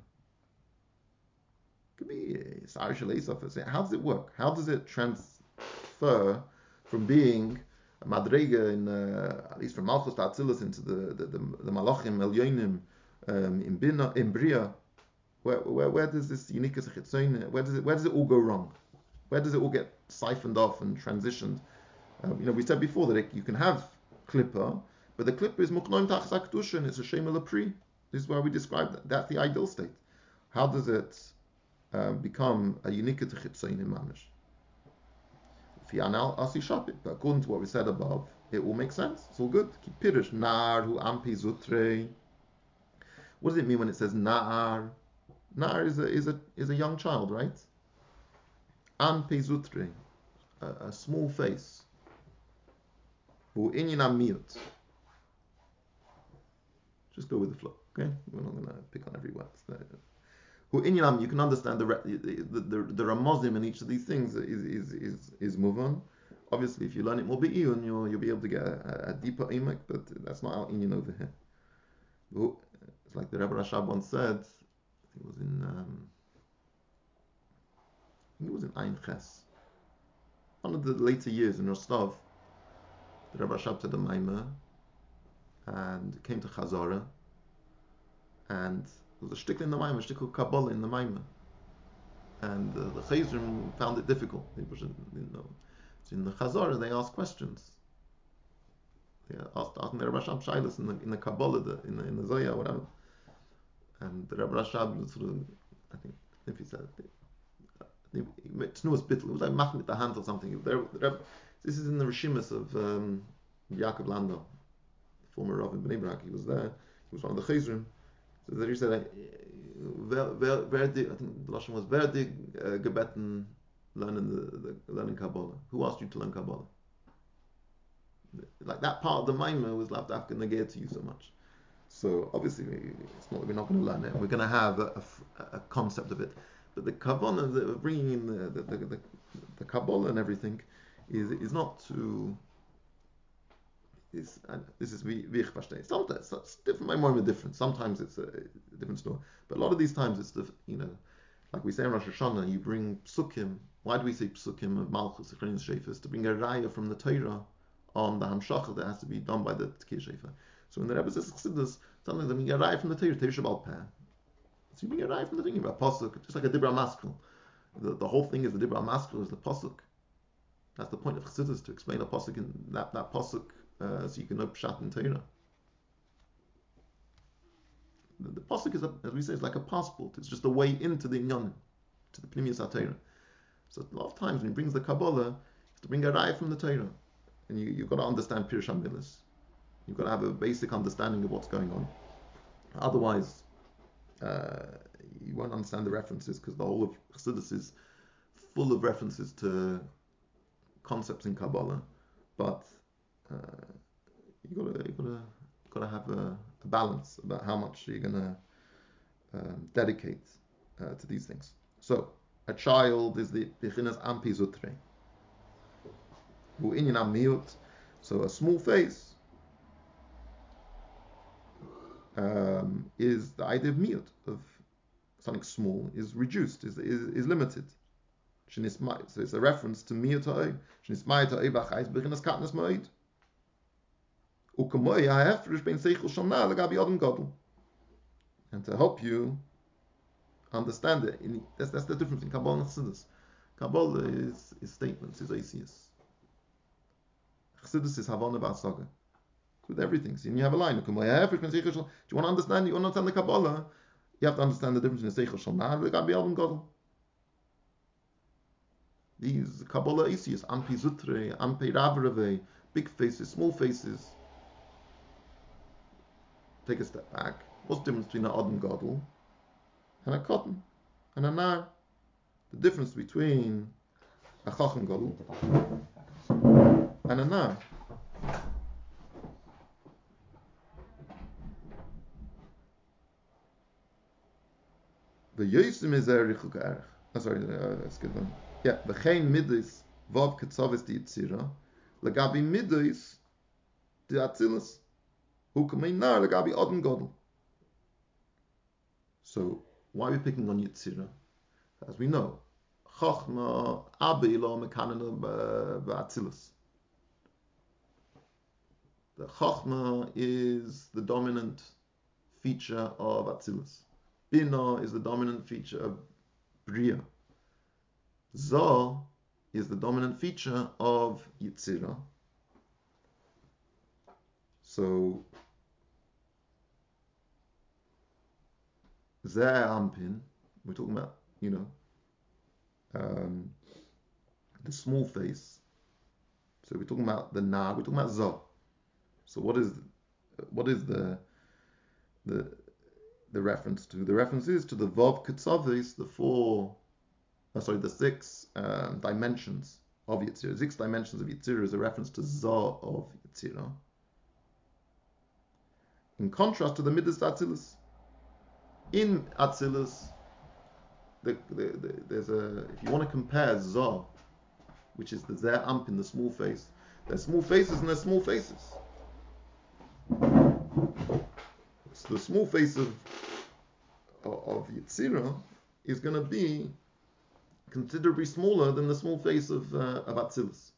Could be Sar Shalesaf. How does it work? How does it transfer from being a Madrega in, uh, at least from Malchus to Atzilus into the, the, the, the Malachim, Elyonim, um, in, Bina, in Bria? Where, where, where does this Unikas Achitzanim, where does it, where does it all go wrong? Where does it all get siphoned off and transitioned? Um, you know, we said before that it, you can have Klippa, but the Klippa is Muknoim Tachzak Kedusha, and it's a Shem Pri. This is why we describe that. That's the ideal state. How does it uh, become a unique Techitzain in Mamish? Fianal Asi Shapit. But according to what we said above, it will make sense. It's all good. Kipirish Nar Hu Ampi Zutre. What does it mean when it says Nar? Nar is a is a is a young child, right? Ampi Zutre, a, a small face. Who Inyan Miut. Just go with the flow, okay? We're not going to pick on every word. Who Inyan you can understand the the the, the Ramazim in each of these things is is is is move on. Obviously, if you learn it more be'iyun, you'll you'll be able to get a, a deeper imak, but that's not our Inyan over here. It's like the Rebbe Rashab once said. I think it was in. Um, I think it was in Ein Ches. One of the later years in Rostov, the Rebbe Rashab said a Maimah and came to Chazara and there was a shtickle in the Maimah, a shtickle Kabbalah in the Maimah. And uh, the Chazrim found it difficult. They. So in the Chazara, they asked questions. They asked, asking the Rashab Shailas in the, in the Kabbalah, the, in the, in the Zoya, whatever. And the Rashab sort of, I think, if he said, it's no spittle. It was like maching with the hands or something. This is in the Rishimus of um, Yaakov Landau, former Rav in Bnei Brak. He was there. He was one of the Chazrim. So there he said, did, I think the lashon was, where did uh, gebeten learning the, the learning Kabbalah? Who asked you to learn Kabbalah? Like that part of the Maimah was left after negate to you so much. So obviously, it's not we're not going to learn it. We're going to have a, a, a concept of it. But the Kabbalah, the, bringing in the, the, the, the, the Kabbalah and everything, is is not to. Uh, this is wie, ich verstehe. Sometimes it's different. My more different. Sometimes it's a, a different story. But a lot of these times it's the you know, like we say in Rosh Hashanah, you bring psukim. Why do we say psukim of Malchus, Echrein Shefes? To bring a raya from the Torah on the Hamshacha that has to be done by the Tkir Shefer. So when the Rebbe says Chassidus, something that bring a raya from the Torah, Torah Shabbat Peh. So you bring a raya from the thing about pasuk, just like a Dibra Maskal. The, the whole thing is the Dibra Maskal is the pasuk. That's the point of Chassidus to explain a pasuk in that that pasuk uh, so you can know Pshat in Torah. The, the pasuk is, as we say, is like a passport. It's just a way into the inyan, to the Pnimius HaTorah. So a lot of times when he brings the Kabbalah, it's to bring a raya from the Torah. And you, you've got to understand Pirush HaMilis. You've got to have a basic understanding of what's going on. Otherwise, uh, you won't understand the references because the whole of Chassidus is full of references to concepts in Kabbalah, but uh, you gotta you gotta gotta have a, a balance about how much you're gonna um, dedicate uh, to these things. So a child is the beginner's ampi zutre. Who in So a small face um, is the idea of miut of something small is reduced, is is, is limited. So it's a reference to miut ha'oy. Shenismai ta'oy b'achayis beginner's katnas. Ukamoy ha'efrish ben seichel shomna legabi odem godel. And to help you understand it. That's, that's the difference in Kabbalah and Chassidus. Kabbalah is, is statements, is Asias. Chassidus is Havana Ba'asaga. With everything. And you have a line. Do you want to understand? You want to understand the Kabbalah? You have to understand the difference in Seichel Shalmah and Gabi Alvin Godel. These Kabbalah Isias, Ampi Zutre, Ampi Ravrave, big faces, small faces. Take a step back. What's the difference between an Adam Godel and a cotton and a nar. The difference between a chacham gadol and a nar. The yosim is a richuk erich. Oh, sorry, uh, get one. Yeah, the chain midis vav ketzavis di yitzira legabi midis di atzilus legabi odin. So why are we picking on Yitzira? As we know, Chachma Abi lo mekanana ba'atzilus. Uh, the Chachma is the dominant feature of Atzilus. Bina is the dominant feature of Bria. Zah is the dominant feature of Yitzira. So Zeh Ampin, we're talking about, you know, um, the small face. So we're talking about the Na, we're talking about Zah. So what is what is the the the reference to? The reference is to the Vav Ketzavis, the four, uh, sorry, the six um, dimensions of Yitzira. Six dimensions of Yitzira is a reference to Zah of Yitzira. In contrast to the Midas Atzilus in Atzilus, the, the, the, there's a if you want to compare Zah, which is the Zer Amp in the small face, there's small faces and there's small faces. So the small face of of Yitzira is going to be considerably smaller than the small face of uh, of Atzilus.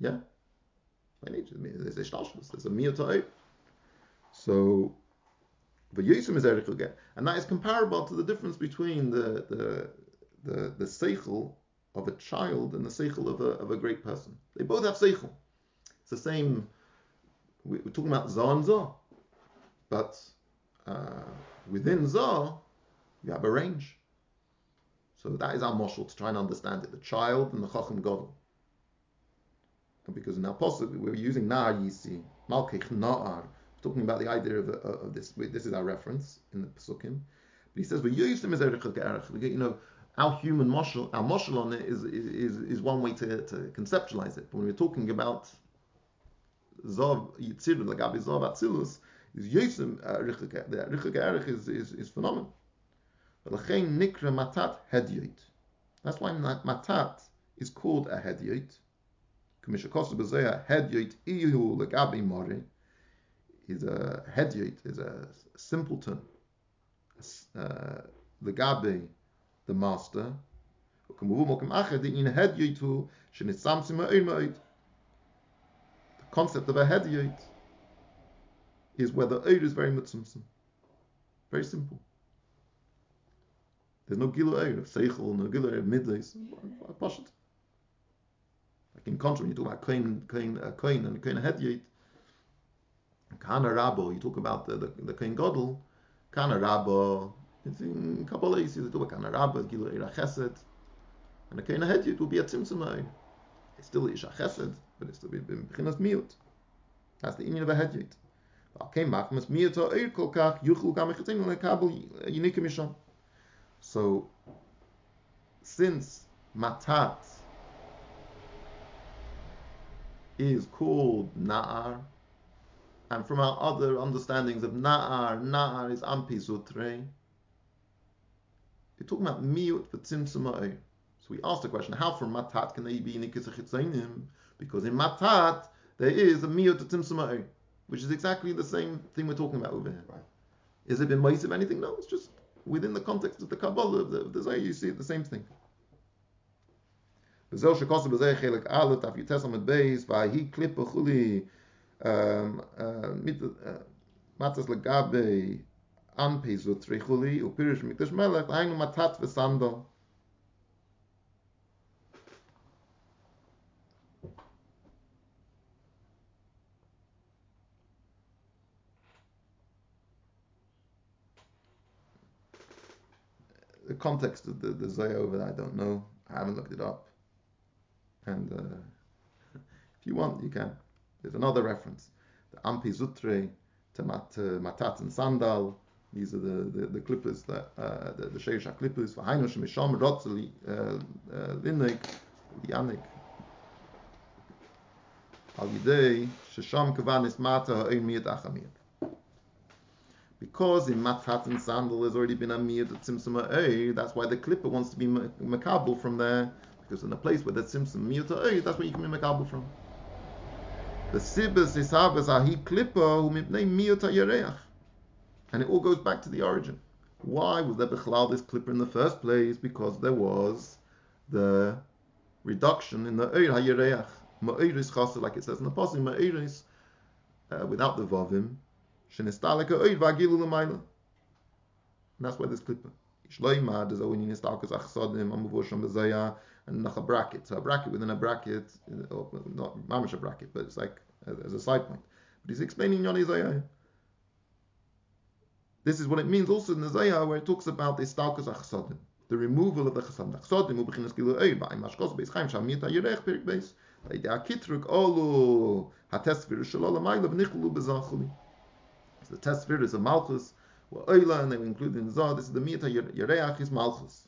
Yeah, by nature, there's a there's a miyotay. So but Yisum is Erich again. And that is comparable to the difference between the the the, the seichel of a child and the seichel of a, of a great person. They both have seichel. It's the same. We're talking about Zah and Zah. But uh, within Zah, you have a range. So that is our moshel to try and understand it. The child and the Chacham Gadol. Because in our possible we're using Nar Yisi, Malkech Na'ar, talking about the idea of, uh, of this. This is our reference in the Pesukim. But he says, you know, our human moshel, our moshel on it is, is, is one way to, to conceptualize it. But when we're talking about Zav Yitzir, Lagabi Zav Atzilus, is uh, The Richik Erich is, is, is phenomenal. L'chein nikra matat hedyot. That's why matat is called a hedyot. Kamisha Kosta Bezeya hedyot iyu legabi mori is a hedyot, he's a simpleton. Uh, the gabe, the master. The concept of a hedyot is where the oid is very mutzimtzim. Very simple. There's no gilu oid of seichel, no gilu oid of midlays. Like in contrast, when you talk about koin, koin, uh, koin and koin hedyot, Kana Rabo, you talk about the, the, the Kohen Gadol, Kana Rabo, it's in Kabbalah, you see the talk Kana Rabo, Gilu Eira Chesed, and the Kohen Hedyot will be a Tzimtzumai. It's still Isha Chesed, but it's still Bechinas Miut. That's the union of a. Okay, Machmas Miut Eir Kol Kach, Yuchel Gam Echetim, Lekabel Yinikim. So, since matat is called na'ar, and from our other understandings of Na'ar, Na'ar is Ampi Sutre, We're talking about miut V'tzimtzum So we asked the question, how from Matat can they be Nikisachitzenim? Because in Matat, there is a miut V'tzimtzum which is exactly the same thing we're talking about over here. Right. Is it been of anything? No, it's just within the context of the Kabbalah, of the, of the you see the same thing. Shekosu aleph, beis, v'ahi klip um, uh, uh, anpis trichuli mikdash melech matat The context of the, the Zoya over there, I don't know. I haven't looked it up. And uh, if you want, you can. There's another reference. The Ampi Zutre to mat, uh, Matat and Sandal. These are the, the, the clippers, that, uh, the, Sheisha clippers. For Hainu Shemisham Rotzeli Linig, Lianik. Al Yidei, Shesham Kavanis Mata Ha'ein Miyat Achamiyat because in Matat and Sandal there's already been a Mir at Tzimtzum Ha'er, that's why the Clipper wants to be Makabal from there, because in a place where there's Tzimtzum Mir Ha'er, that's where you can be Makabal from. The Sibas is Ahi Yareach. And it all goes back to the origin. Why was there Bechlal this Clipper in the first place? Because there was the reduction in the Eir HaYareach. Ma'iris Chassid, like it says in the Pasuk, Ma'iris, uh, without the Vavim, Shenistalika oid vagilu l'mayla. That's why this clipper. Shloima, there's only nistalkas achsodim, amuvosham bezaya, and nach a bracket. So a bracket within a bracket, uh, or not mamish a bracket, but it's like uh, as a side point. But he's explaining Yoni Zayah. This is what it means also in the Zayah where it talks about the stalkas achsodim, the removal of the chasadim. Achsodim ubechinas gilu oid, ba'im mashkos beis chaim sham mita yerech perik beis. Ha'idea kitruk olu hatesvir shalol amayla v'nichlu bezachuli. So the Tesfir is a Malchus, Oila, and they include in Zohar, this is the Miyata Yereach is Malchus.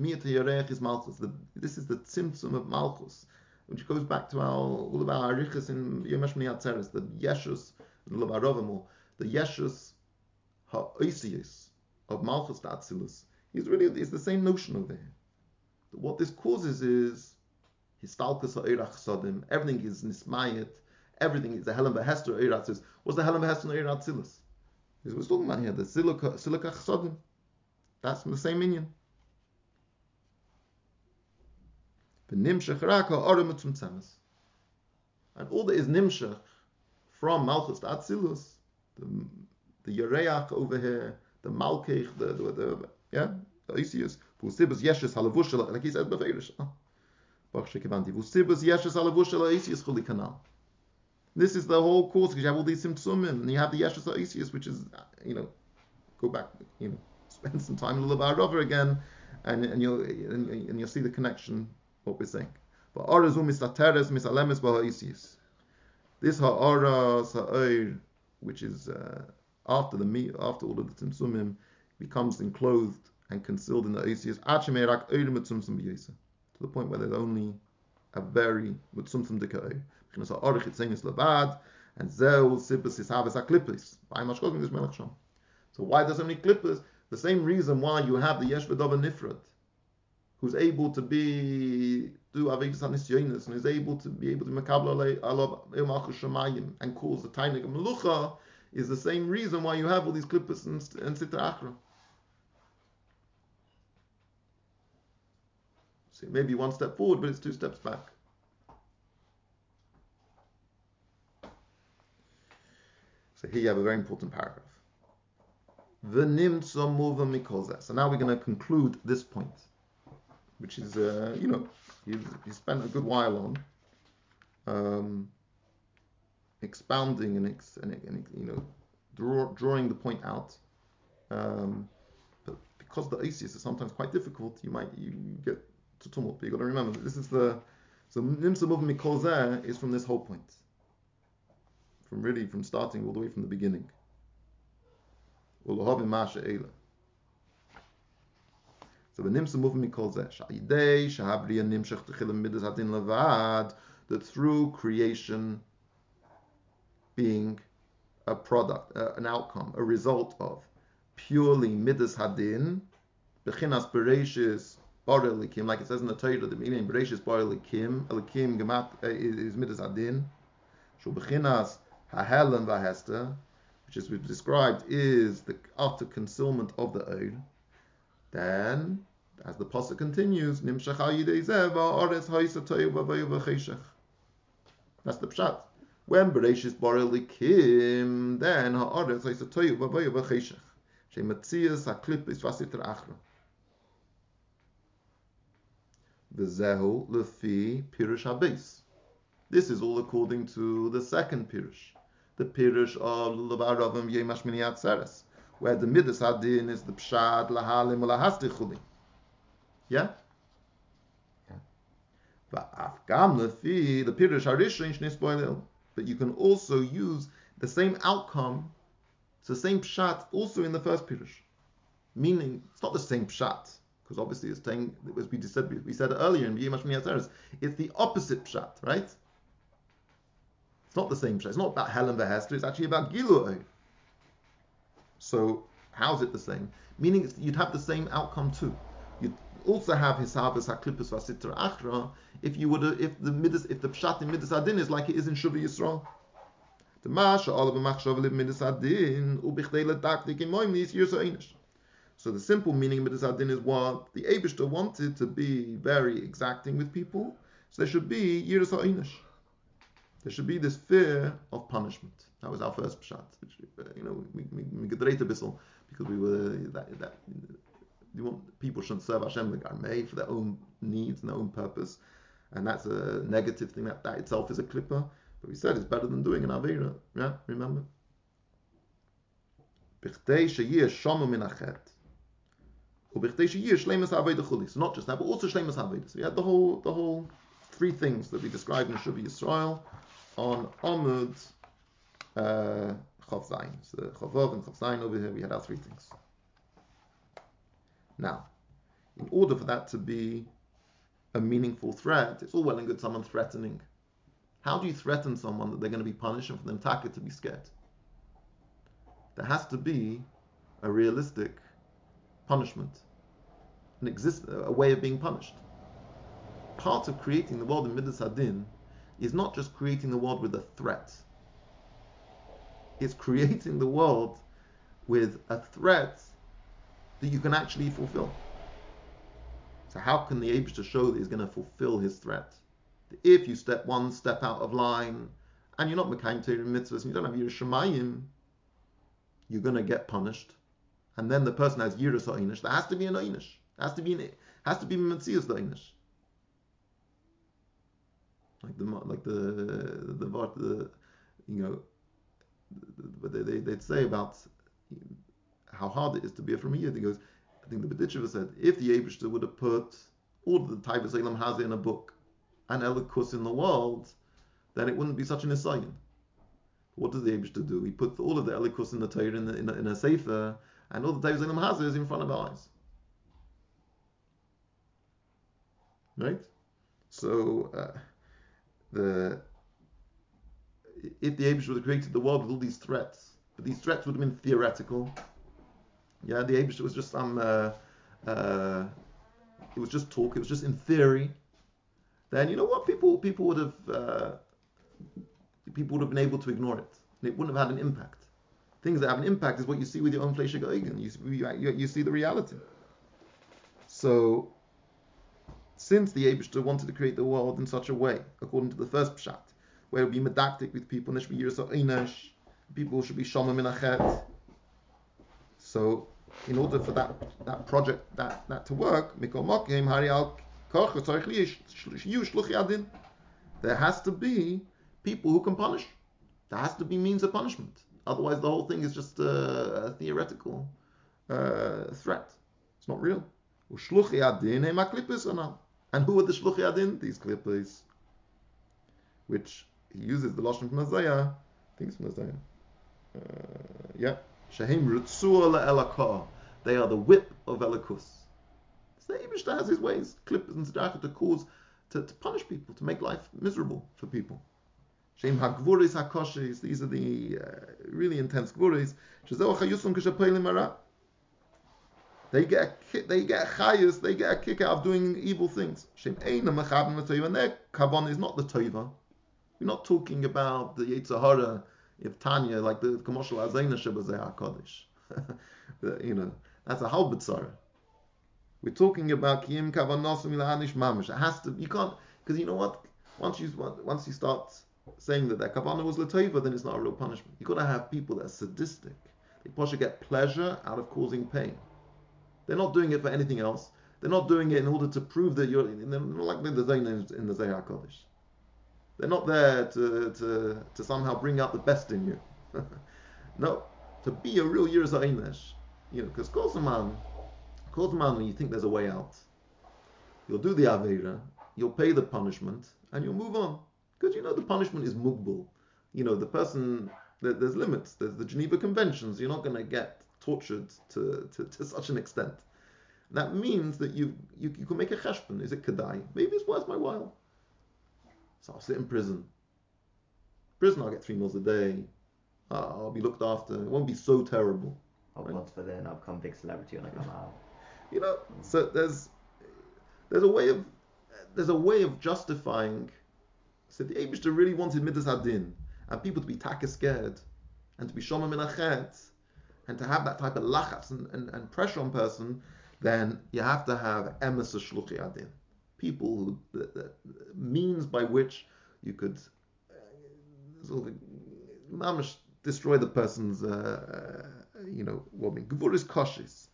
Is Malchus. The, this is the Tzimtzum of Malchus, which goes back to our, all of our Arichas in Yemesh Atzeres, the Yeshus, the Yeshus Ha'oisius of Malchus Datzilus. He's really, it's the same notion over here. What this causes is, Histalkus Ha'erach Sodim, everything is Nismayet, everything is the Helen Behester says, what's the Helen Behester Eirat Silas? This was talking about here, the Silica Chsodim. That's from the same minion. And all that is Nimshach from Malchus to Atzilus, the, the Yereach over here, the Malkech, the, the, the yeah, the Isius, Vusibus Yeshus Halavushal, like he says, Beferish. Vusibus Yeshus Halavushal, Isius Chuli Kanal. This is the whole course because you have all these symptoms and you have the Yeshus Ha'isius, which is, you know, go back, you know, spend some time in Lulavar again, and, and you'll and, and, you'll see the connection what we're saying. But Arazu misateres misalemes ba'ha'isius. This ha'ara sa'ir, which is uh, after the meat, after all of the tzimtzumim, becomes enclosed and concealed in the Isius, to the point where there's only a very mutzumtzum dekay. Chinas ha'orich itzenis levad, and zeu sibus is havis ha'klipis. By mashkotim this melech sham. So why there's only clippers? The same reason why you have the yesh v'dova nifrat, who's able to be do avedis hanisyonis and is able to be able to makabla alav ilmachus shemayim and calls the tainik melucha is the same reason why you have all these clippers and, and sitra achra. So maybe one step forward, but it's two steps back. So here you have a very important paragraph. So now we're going to conclude this point, which is, uh, you know, he, he spent a good while on um, expounding and, ex, and, and, you know, draw, drawing the point out. Um, but because the Asius is sometimes quite difficult, you might you get to tumult. But you got to remember that this is the so Nimsa Mikol is from this whole point from really from starting all the way from the beginning. So the v'nimsa muvim mikol zeh. Sha'idei shahabri nimshach techilim midas hadin levad. That through creation being a product, uh, an outcome, a result of purely midas hadin, bechinas bereshis Borelikim, like it says in the Torah, the meaning bereshis bar elikim, gemat uh, is midas hadin, shu bechinas hahelen vahester, which as we've described is the utter concealment of the oid, then as the pasuk continues. That's the pshat. When Bereshis bar elikim, then ha'aretz ha'isa toyu v'vayu v'cheshech. Shematzias ha'klip is vasiter achra. V'zehu lefi pirush habes. This is all according to the second pirush, the pirush of Levaravim Yemash Mini Atzeres, where the midas hadin is the pshat lahalim lahastichulim. Yeah. Yeah. Va'afgam lefi the pirush harishon shnis boilel. But you can also use the same outcome, it's the same pshat, also in the first pirush. Meaning, it's not the same pshat, because obviously it's saying, as we said, we said earlier in Mini Atzeres, it's the opposite pshat, right? It's not the same pshat. It's not about Helen Vehester. It's actually about Gilu So how's it the same? Meaning you'd have the same outcome too. You'd also have Hisabas Haklipus Vasitra Achra if you would if the midas if the pshat in midas adin is like it is in Shuvi Yisrael. The masha all of the machshav live midas adin ubichdei. So the simple meaning of midas adin is what the Abishter wanted to be very exacting with people. So there should be yirsa einish. There should be this fear of punishment. That was our first pshat, which you know we we, we get a bissel because we were that that you want people shouldn't serve Hashem like Armei for their own needs and their own purpose, and that's a negative thing. That that itself is a clipper. But we said it's better than doing an avera. Yeah, remember. So not just that, but also aveda. So we had the whole the whole three things that we described in Shuvi Yisrael on Amud uh, Chav Zayin. So Chavov and Chav Zayin over here, we had our three things. Now, in order for that to be a meaningful threat, it's all well and good someone threatening. How do you threaten someone that they're going to be punished and for them taka to be scared? There has to be a realistic punishment, an exist a way of being punished. Part of creating the world in Midas Hadin is not just creating the world with a threat. It's creating the world with a threat that you can actually fulfill. So how can the Abishter show that he's going to fulfill his threat? If you step one step out of line and you're not Mekayim Torah mitzvahs and you don't have Yiras Shemayim, you're going to get punished. And then the person has Yiras Ha'inish. There has to be an. There has to be an, has to be Metzias Einish. Like the like the the the, the you know, but they, they they'd say about how hard it is to be a from He goes, I think the Berditchever said, if the Abishter would have put all the Taivas Elam has in a book and Elikus in the world, then it wouldn't be such an Isayan. What does the Abishter do? He puts all of the Elikus in the Torah in, the, in, a, in a Sefer, and all the Taivas Elam has is in front of our eyes. Right? So, uh, the if the Abish would have created the world with all these threats, but these threats would have been theoretical. Yeah, the Abish was just some. Uh, uh, it was just talk. It was just in theory. Then you know what? People people would have uh, people would have been able to ignore it. And it wouldn't have had an impact. Things that have an impact is what you see with your own flesh You, you, you see the reality. So, since the Abishter wanted to create the world in such a way, according to the first pshat, where it would be medactic with people, people should be shalom minachet. So, in order for that that project that that to work, there has to be people who can punish. There has to be means of punishment. Otherwise, the whole thing is just a, a theoretical uh, threat. It's not real. And who are the shluchi adin? These clippers, which he uses the lashon from Isaiah. I think it's from Isaiah. Uh, yeah, shahim ritzua elakah. They are the whip of elikus. So Abishta has his ways, clippers and tzedakah to cause, to, to punish people, to make life miserable for people. Shem hagvuris hakoshes, these are the uh, really intense gvuris. Shezeu chayusum k'shapelim ara. They get a they get a chayus, they get a kick out of doing evil things. Shem l'toiva, and their kavan is not the toiva. We're not talking about the Yitzhahara if Tanya, like the commercial Azayna Shabazeh HaKadosh. you know, that's a halbetzara. We're talking about Kiyim Kavanosim Ilahanish Mamish. It has to, you can't, because you know what? Once you once you start saying that their kavanah was latova, then it's not a real punishment. You've got to have people that are sadistic. They possibly get pleasure out of causing pain. They're not doing it for anything else. They're not doing it in order to prove that you're, they're not like the Zayn in the Zayah Kodesh. They're not there to, to, to somehow bring out the best in you. no, to be a real Yiraz Einish, you know, because Kosaman, Kosaman, when you think there's a way out, you'll do the Aveira, you'll pay the punishment, and you'll move on. Because you know the punishment is mugbal. You know, the person, there, there's limits. There's the Geneva Conventions. You're not going to get tortured to, to, to such an extent. That means that you, you, you can make a cheshbon. Is it kedai? Maybe it's worth my while. So I'll sit in prison. Prison, I'll get three meals a day. Uh, I'll be looked after. It won't be so terrible. I'll Right. once for then I'll become big celebrity when I come out. You know, so there's there's a way of there's a way of justifying. So the Abishter really wanted midas adin and people to be taka scared and to be shomim in achet and to have that type of lachats and, and, and pressure on person. Then you have to have emes shluchi adin, people who the, the means by which you could uh, sort of mamish destroy the person's uh, uh, you know what I mean gevuris koshes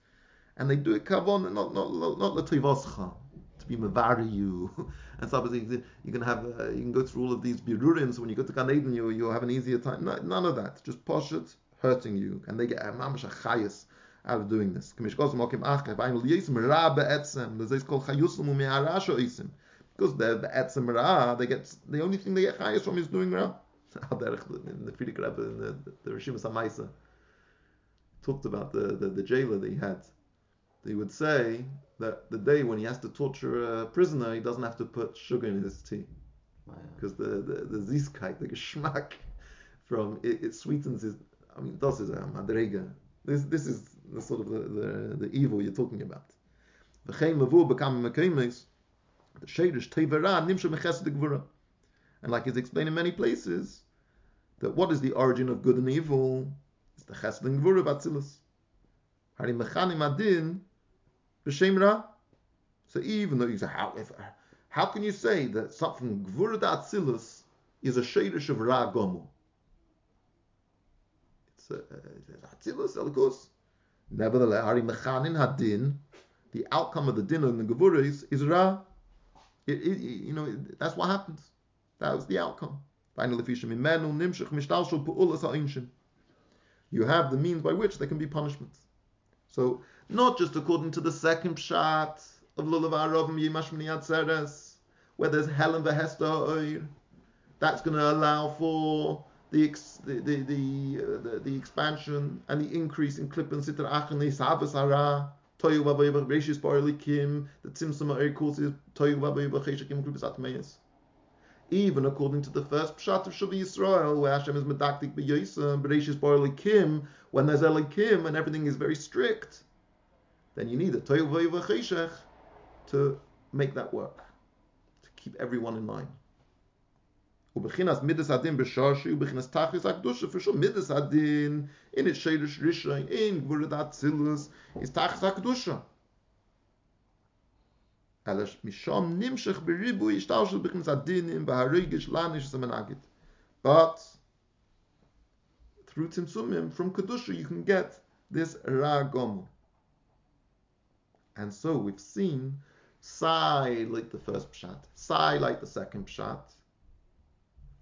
and they do it kavon, not not not lativoscha, to be mavari you, and so you can have uh, you can go through all of these birurim. So when you go to Gan Eden, you you'll have an easier time. No, none of that. Just poshet hurting you, and they get mamash a chayas out of doing this. Kamish kosim okim achev ayim liyism ra be'etzem. There's this called chayusum u'me'arasho isim. Because they're be'etzem ra, they get the only thing they get chayas from is doing ra. In the Frierdiker Rebbe, in the, the Rishim Samaisa, talked about the, the, the jailer that he had he would say that the day when he has to torture a prisoner, he doesn't have to put sugar in his tea Wow. because the the, the zizkeit, the geschmack from it, it sweetens his. I mean, das is a um, madrega. This this is the sort of the, the, the evil you're talking about. V'chein mavu bekam mekemes, the shadish tevera nimsha mechesed gvura. And like it's explained in many places, that what is the origin of good and evil? It's the chesed and gvura batzilus. Hari mechanim adin b'shem ra. So even though you say how if how can you say that something gvura atzilus is a shadish of ra gomu? It's a, it's atzilus elikus. Nevertheless, hadin, the outcome of the din and the gevura is, is ra. It, it, you know, it- that's what happens. That was the outcome. You have the means by which there can be punishments. So, not just according to the second pshat of Lulavarov Yimashmini Atzeres, where there's hell and Vehesta Oir, that's going to allow for the the the uh, the the expansion and the increase in klip and sitra achane barlikim the. Even according to the first pshat of Shavah Yisrael, where Hashem is medaktik b'yosem, b'reishis barlikim, when there's elikim and everything is very strict, then you need a toyu to make that work, to keep everyone in line. ובחינת מידס הדין בשורשי ובחינת תכלס הקדושה for sure מידס הדין. in its shadish rishon in gvurat atzilus is tachlis הקדושה. אלא משום נמשך בריבוי השתלשלות בחינת הדינים והרגש לניש המנהגת but through tzimtzumim from kedusha you can get this ra gomu and so we've seen sai like the first pshat sai like the second pshat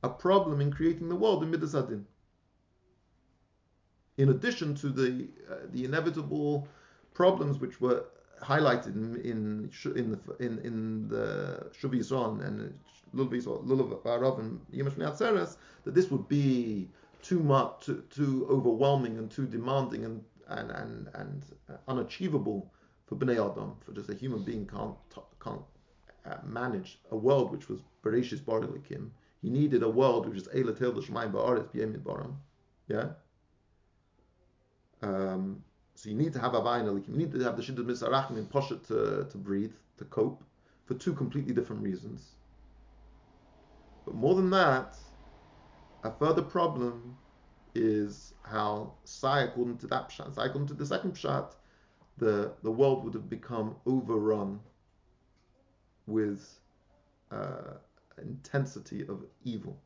a problem in creating the world in Midas Adin. In addition to the uh, the inevitable problems which were highlighted in in in the in, in the Shuv Yisrael and Lulav Arav and Yemash that this would be too much, too, too overwhelming and too demanding and and and, and uh, unachievable for Bnei Adam, for just a human being can't can't uh, manage a world which was Bereshis Bar Elikim. He needed a world which is Eila Tel Shemaim Ba'aretz B'Yemid Baram. Yeah. Um, so you need to have Avayin Elikim. You need to have the Shidduch Misarachim in Poshet to, to breathe, to cope, for two completely different reasons. But more than that, a further problem is how Sai, according to that pshat, Sai, according to the second pshat, the, the world would have become overrun with uh, intensity of evil,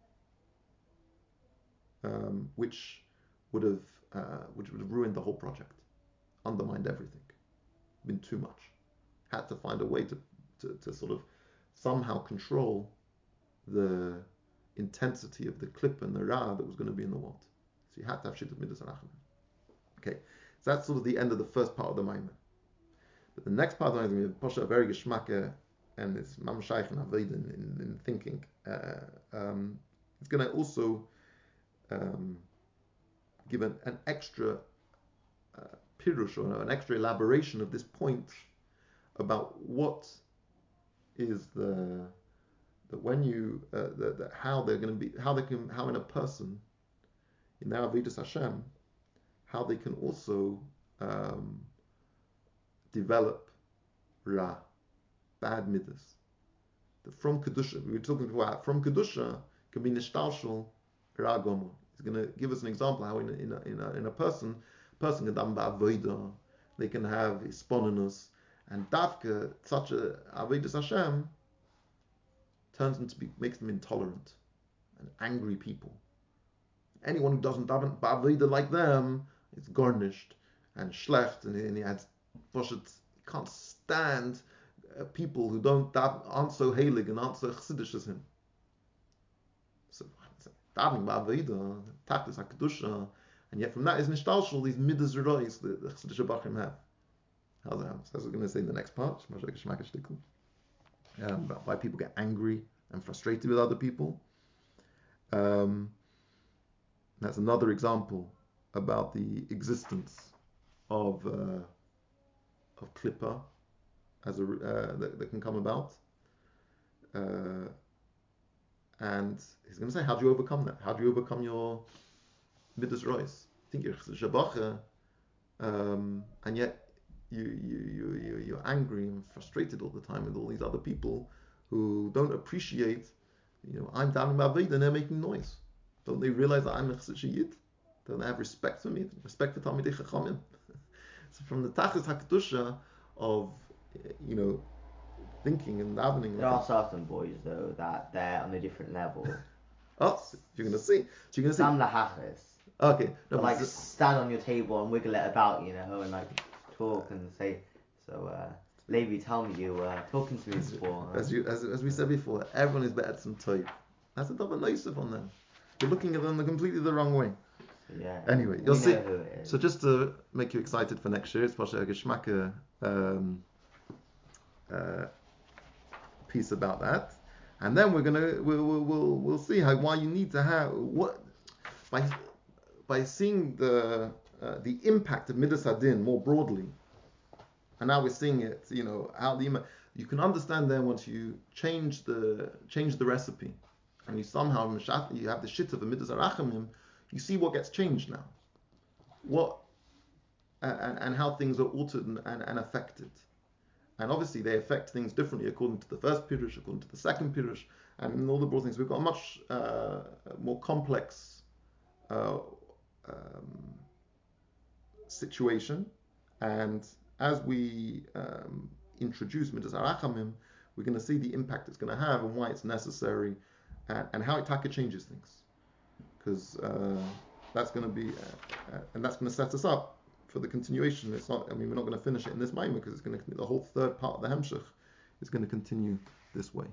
um, which would have uh, which would have ruined the whole project, undermined everything, been too much. Had to find a way to, to, to sort of somehow control the intensity of the clip and the ra that was going to be in the world. So you had to have shittat midas Okay, so that's sort of the end of the first part of the Maimon. But the next part of the Maimon, Pasha, a very geschmacke, and it's mam shaykh and in, in, in thinking. Uh, um, it's going to also um, give an, an extra uh, pirush or an extra elaboration of this point about what is the that when you uh, that, that how they're going to be how they can how in a person in their avidus Hashem how they can also um, develop ra bad midas. From kedusha we were talking about from kedusha can be nishtalshul ra gomer He's going to give us an example how in a, in a, in a, in a person, person can done avodah, they can have spontaneous, and dafka, such a avodah Hashem, turns them to be, makes them intolerant and angry people. Anyone who doesn't daven avodah like them is garnished and schlecht, and, and he has, he can't stand people who don't aren't so heilig and aren't so chassidish as him davening ba'avodah, tachlis hakadusha, and yet from that is nishtalshul these midas rois that the Chassidish Bachim have. How's that? That's what we're going to say in the next part. Um, about why people get angry and frustrated with other people. Um, that's another example about the existence of uh, of klippa as a uh, that, that, can come about. Uh, and he's going to say, how do you overcome that? How do you overcome your midas rois? think you're um, and yet you, you, you, you, you're angry and frustrated all the time with all these other people who don't appreciate, you know, I'm down in my and they're making noise. Don't they realize that I'm a chassid Don't they have respect for me? Respect for Talmidei Chachamim? so from the Tachlis HaKatusha of, you know, thinking and davening. There are certain boys though that they're on a different level. oh, you're gonna see. So you're gonna see. Some lahachas. Okay. No, like stand on your table and wiggle it about, you know, and like talk and say. So, uh, Levi, tell me you uh, talking to me before. As you as, as we said before, everyone is better at some type. That's a double nice on them. You're looking at them the completely the wrong way. Yeah. Anyway, you'll see. So just to make you excited for next year, it's Pasha Geschmacke um, uh, piece about that, and then we're gonna we'll we'll, we'll see how why you need to have what by by seeing the uh, the impact of midas adin more broadly, and now we're seeing it. You know how the you can understand then once you change the change the recipe, and you somehow you have the shit of the midas arachamim, you see what gets changed now, what and, and how things are altered and, and, and affected. And obviously, they affect things differently according to the first pirush, according to the second pirush, and in all the broad things. We've got a much uh, more complex uh, um, situation, and as we um, introduce Midas Arachamim, we're going to see the impact it's going to have and why it's necessary, and, and how Itaka changes things, because uh, that's going to be, uh, uh, and that's going to set us up for the continuation. It's not. I mean, we're not going to finish it in this moment because it's going to the whole third part of the Hemshech is going to continue this way.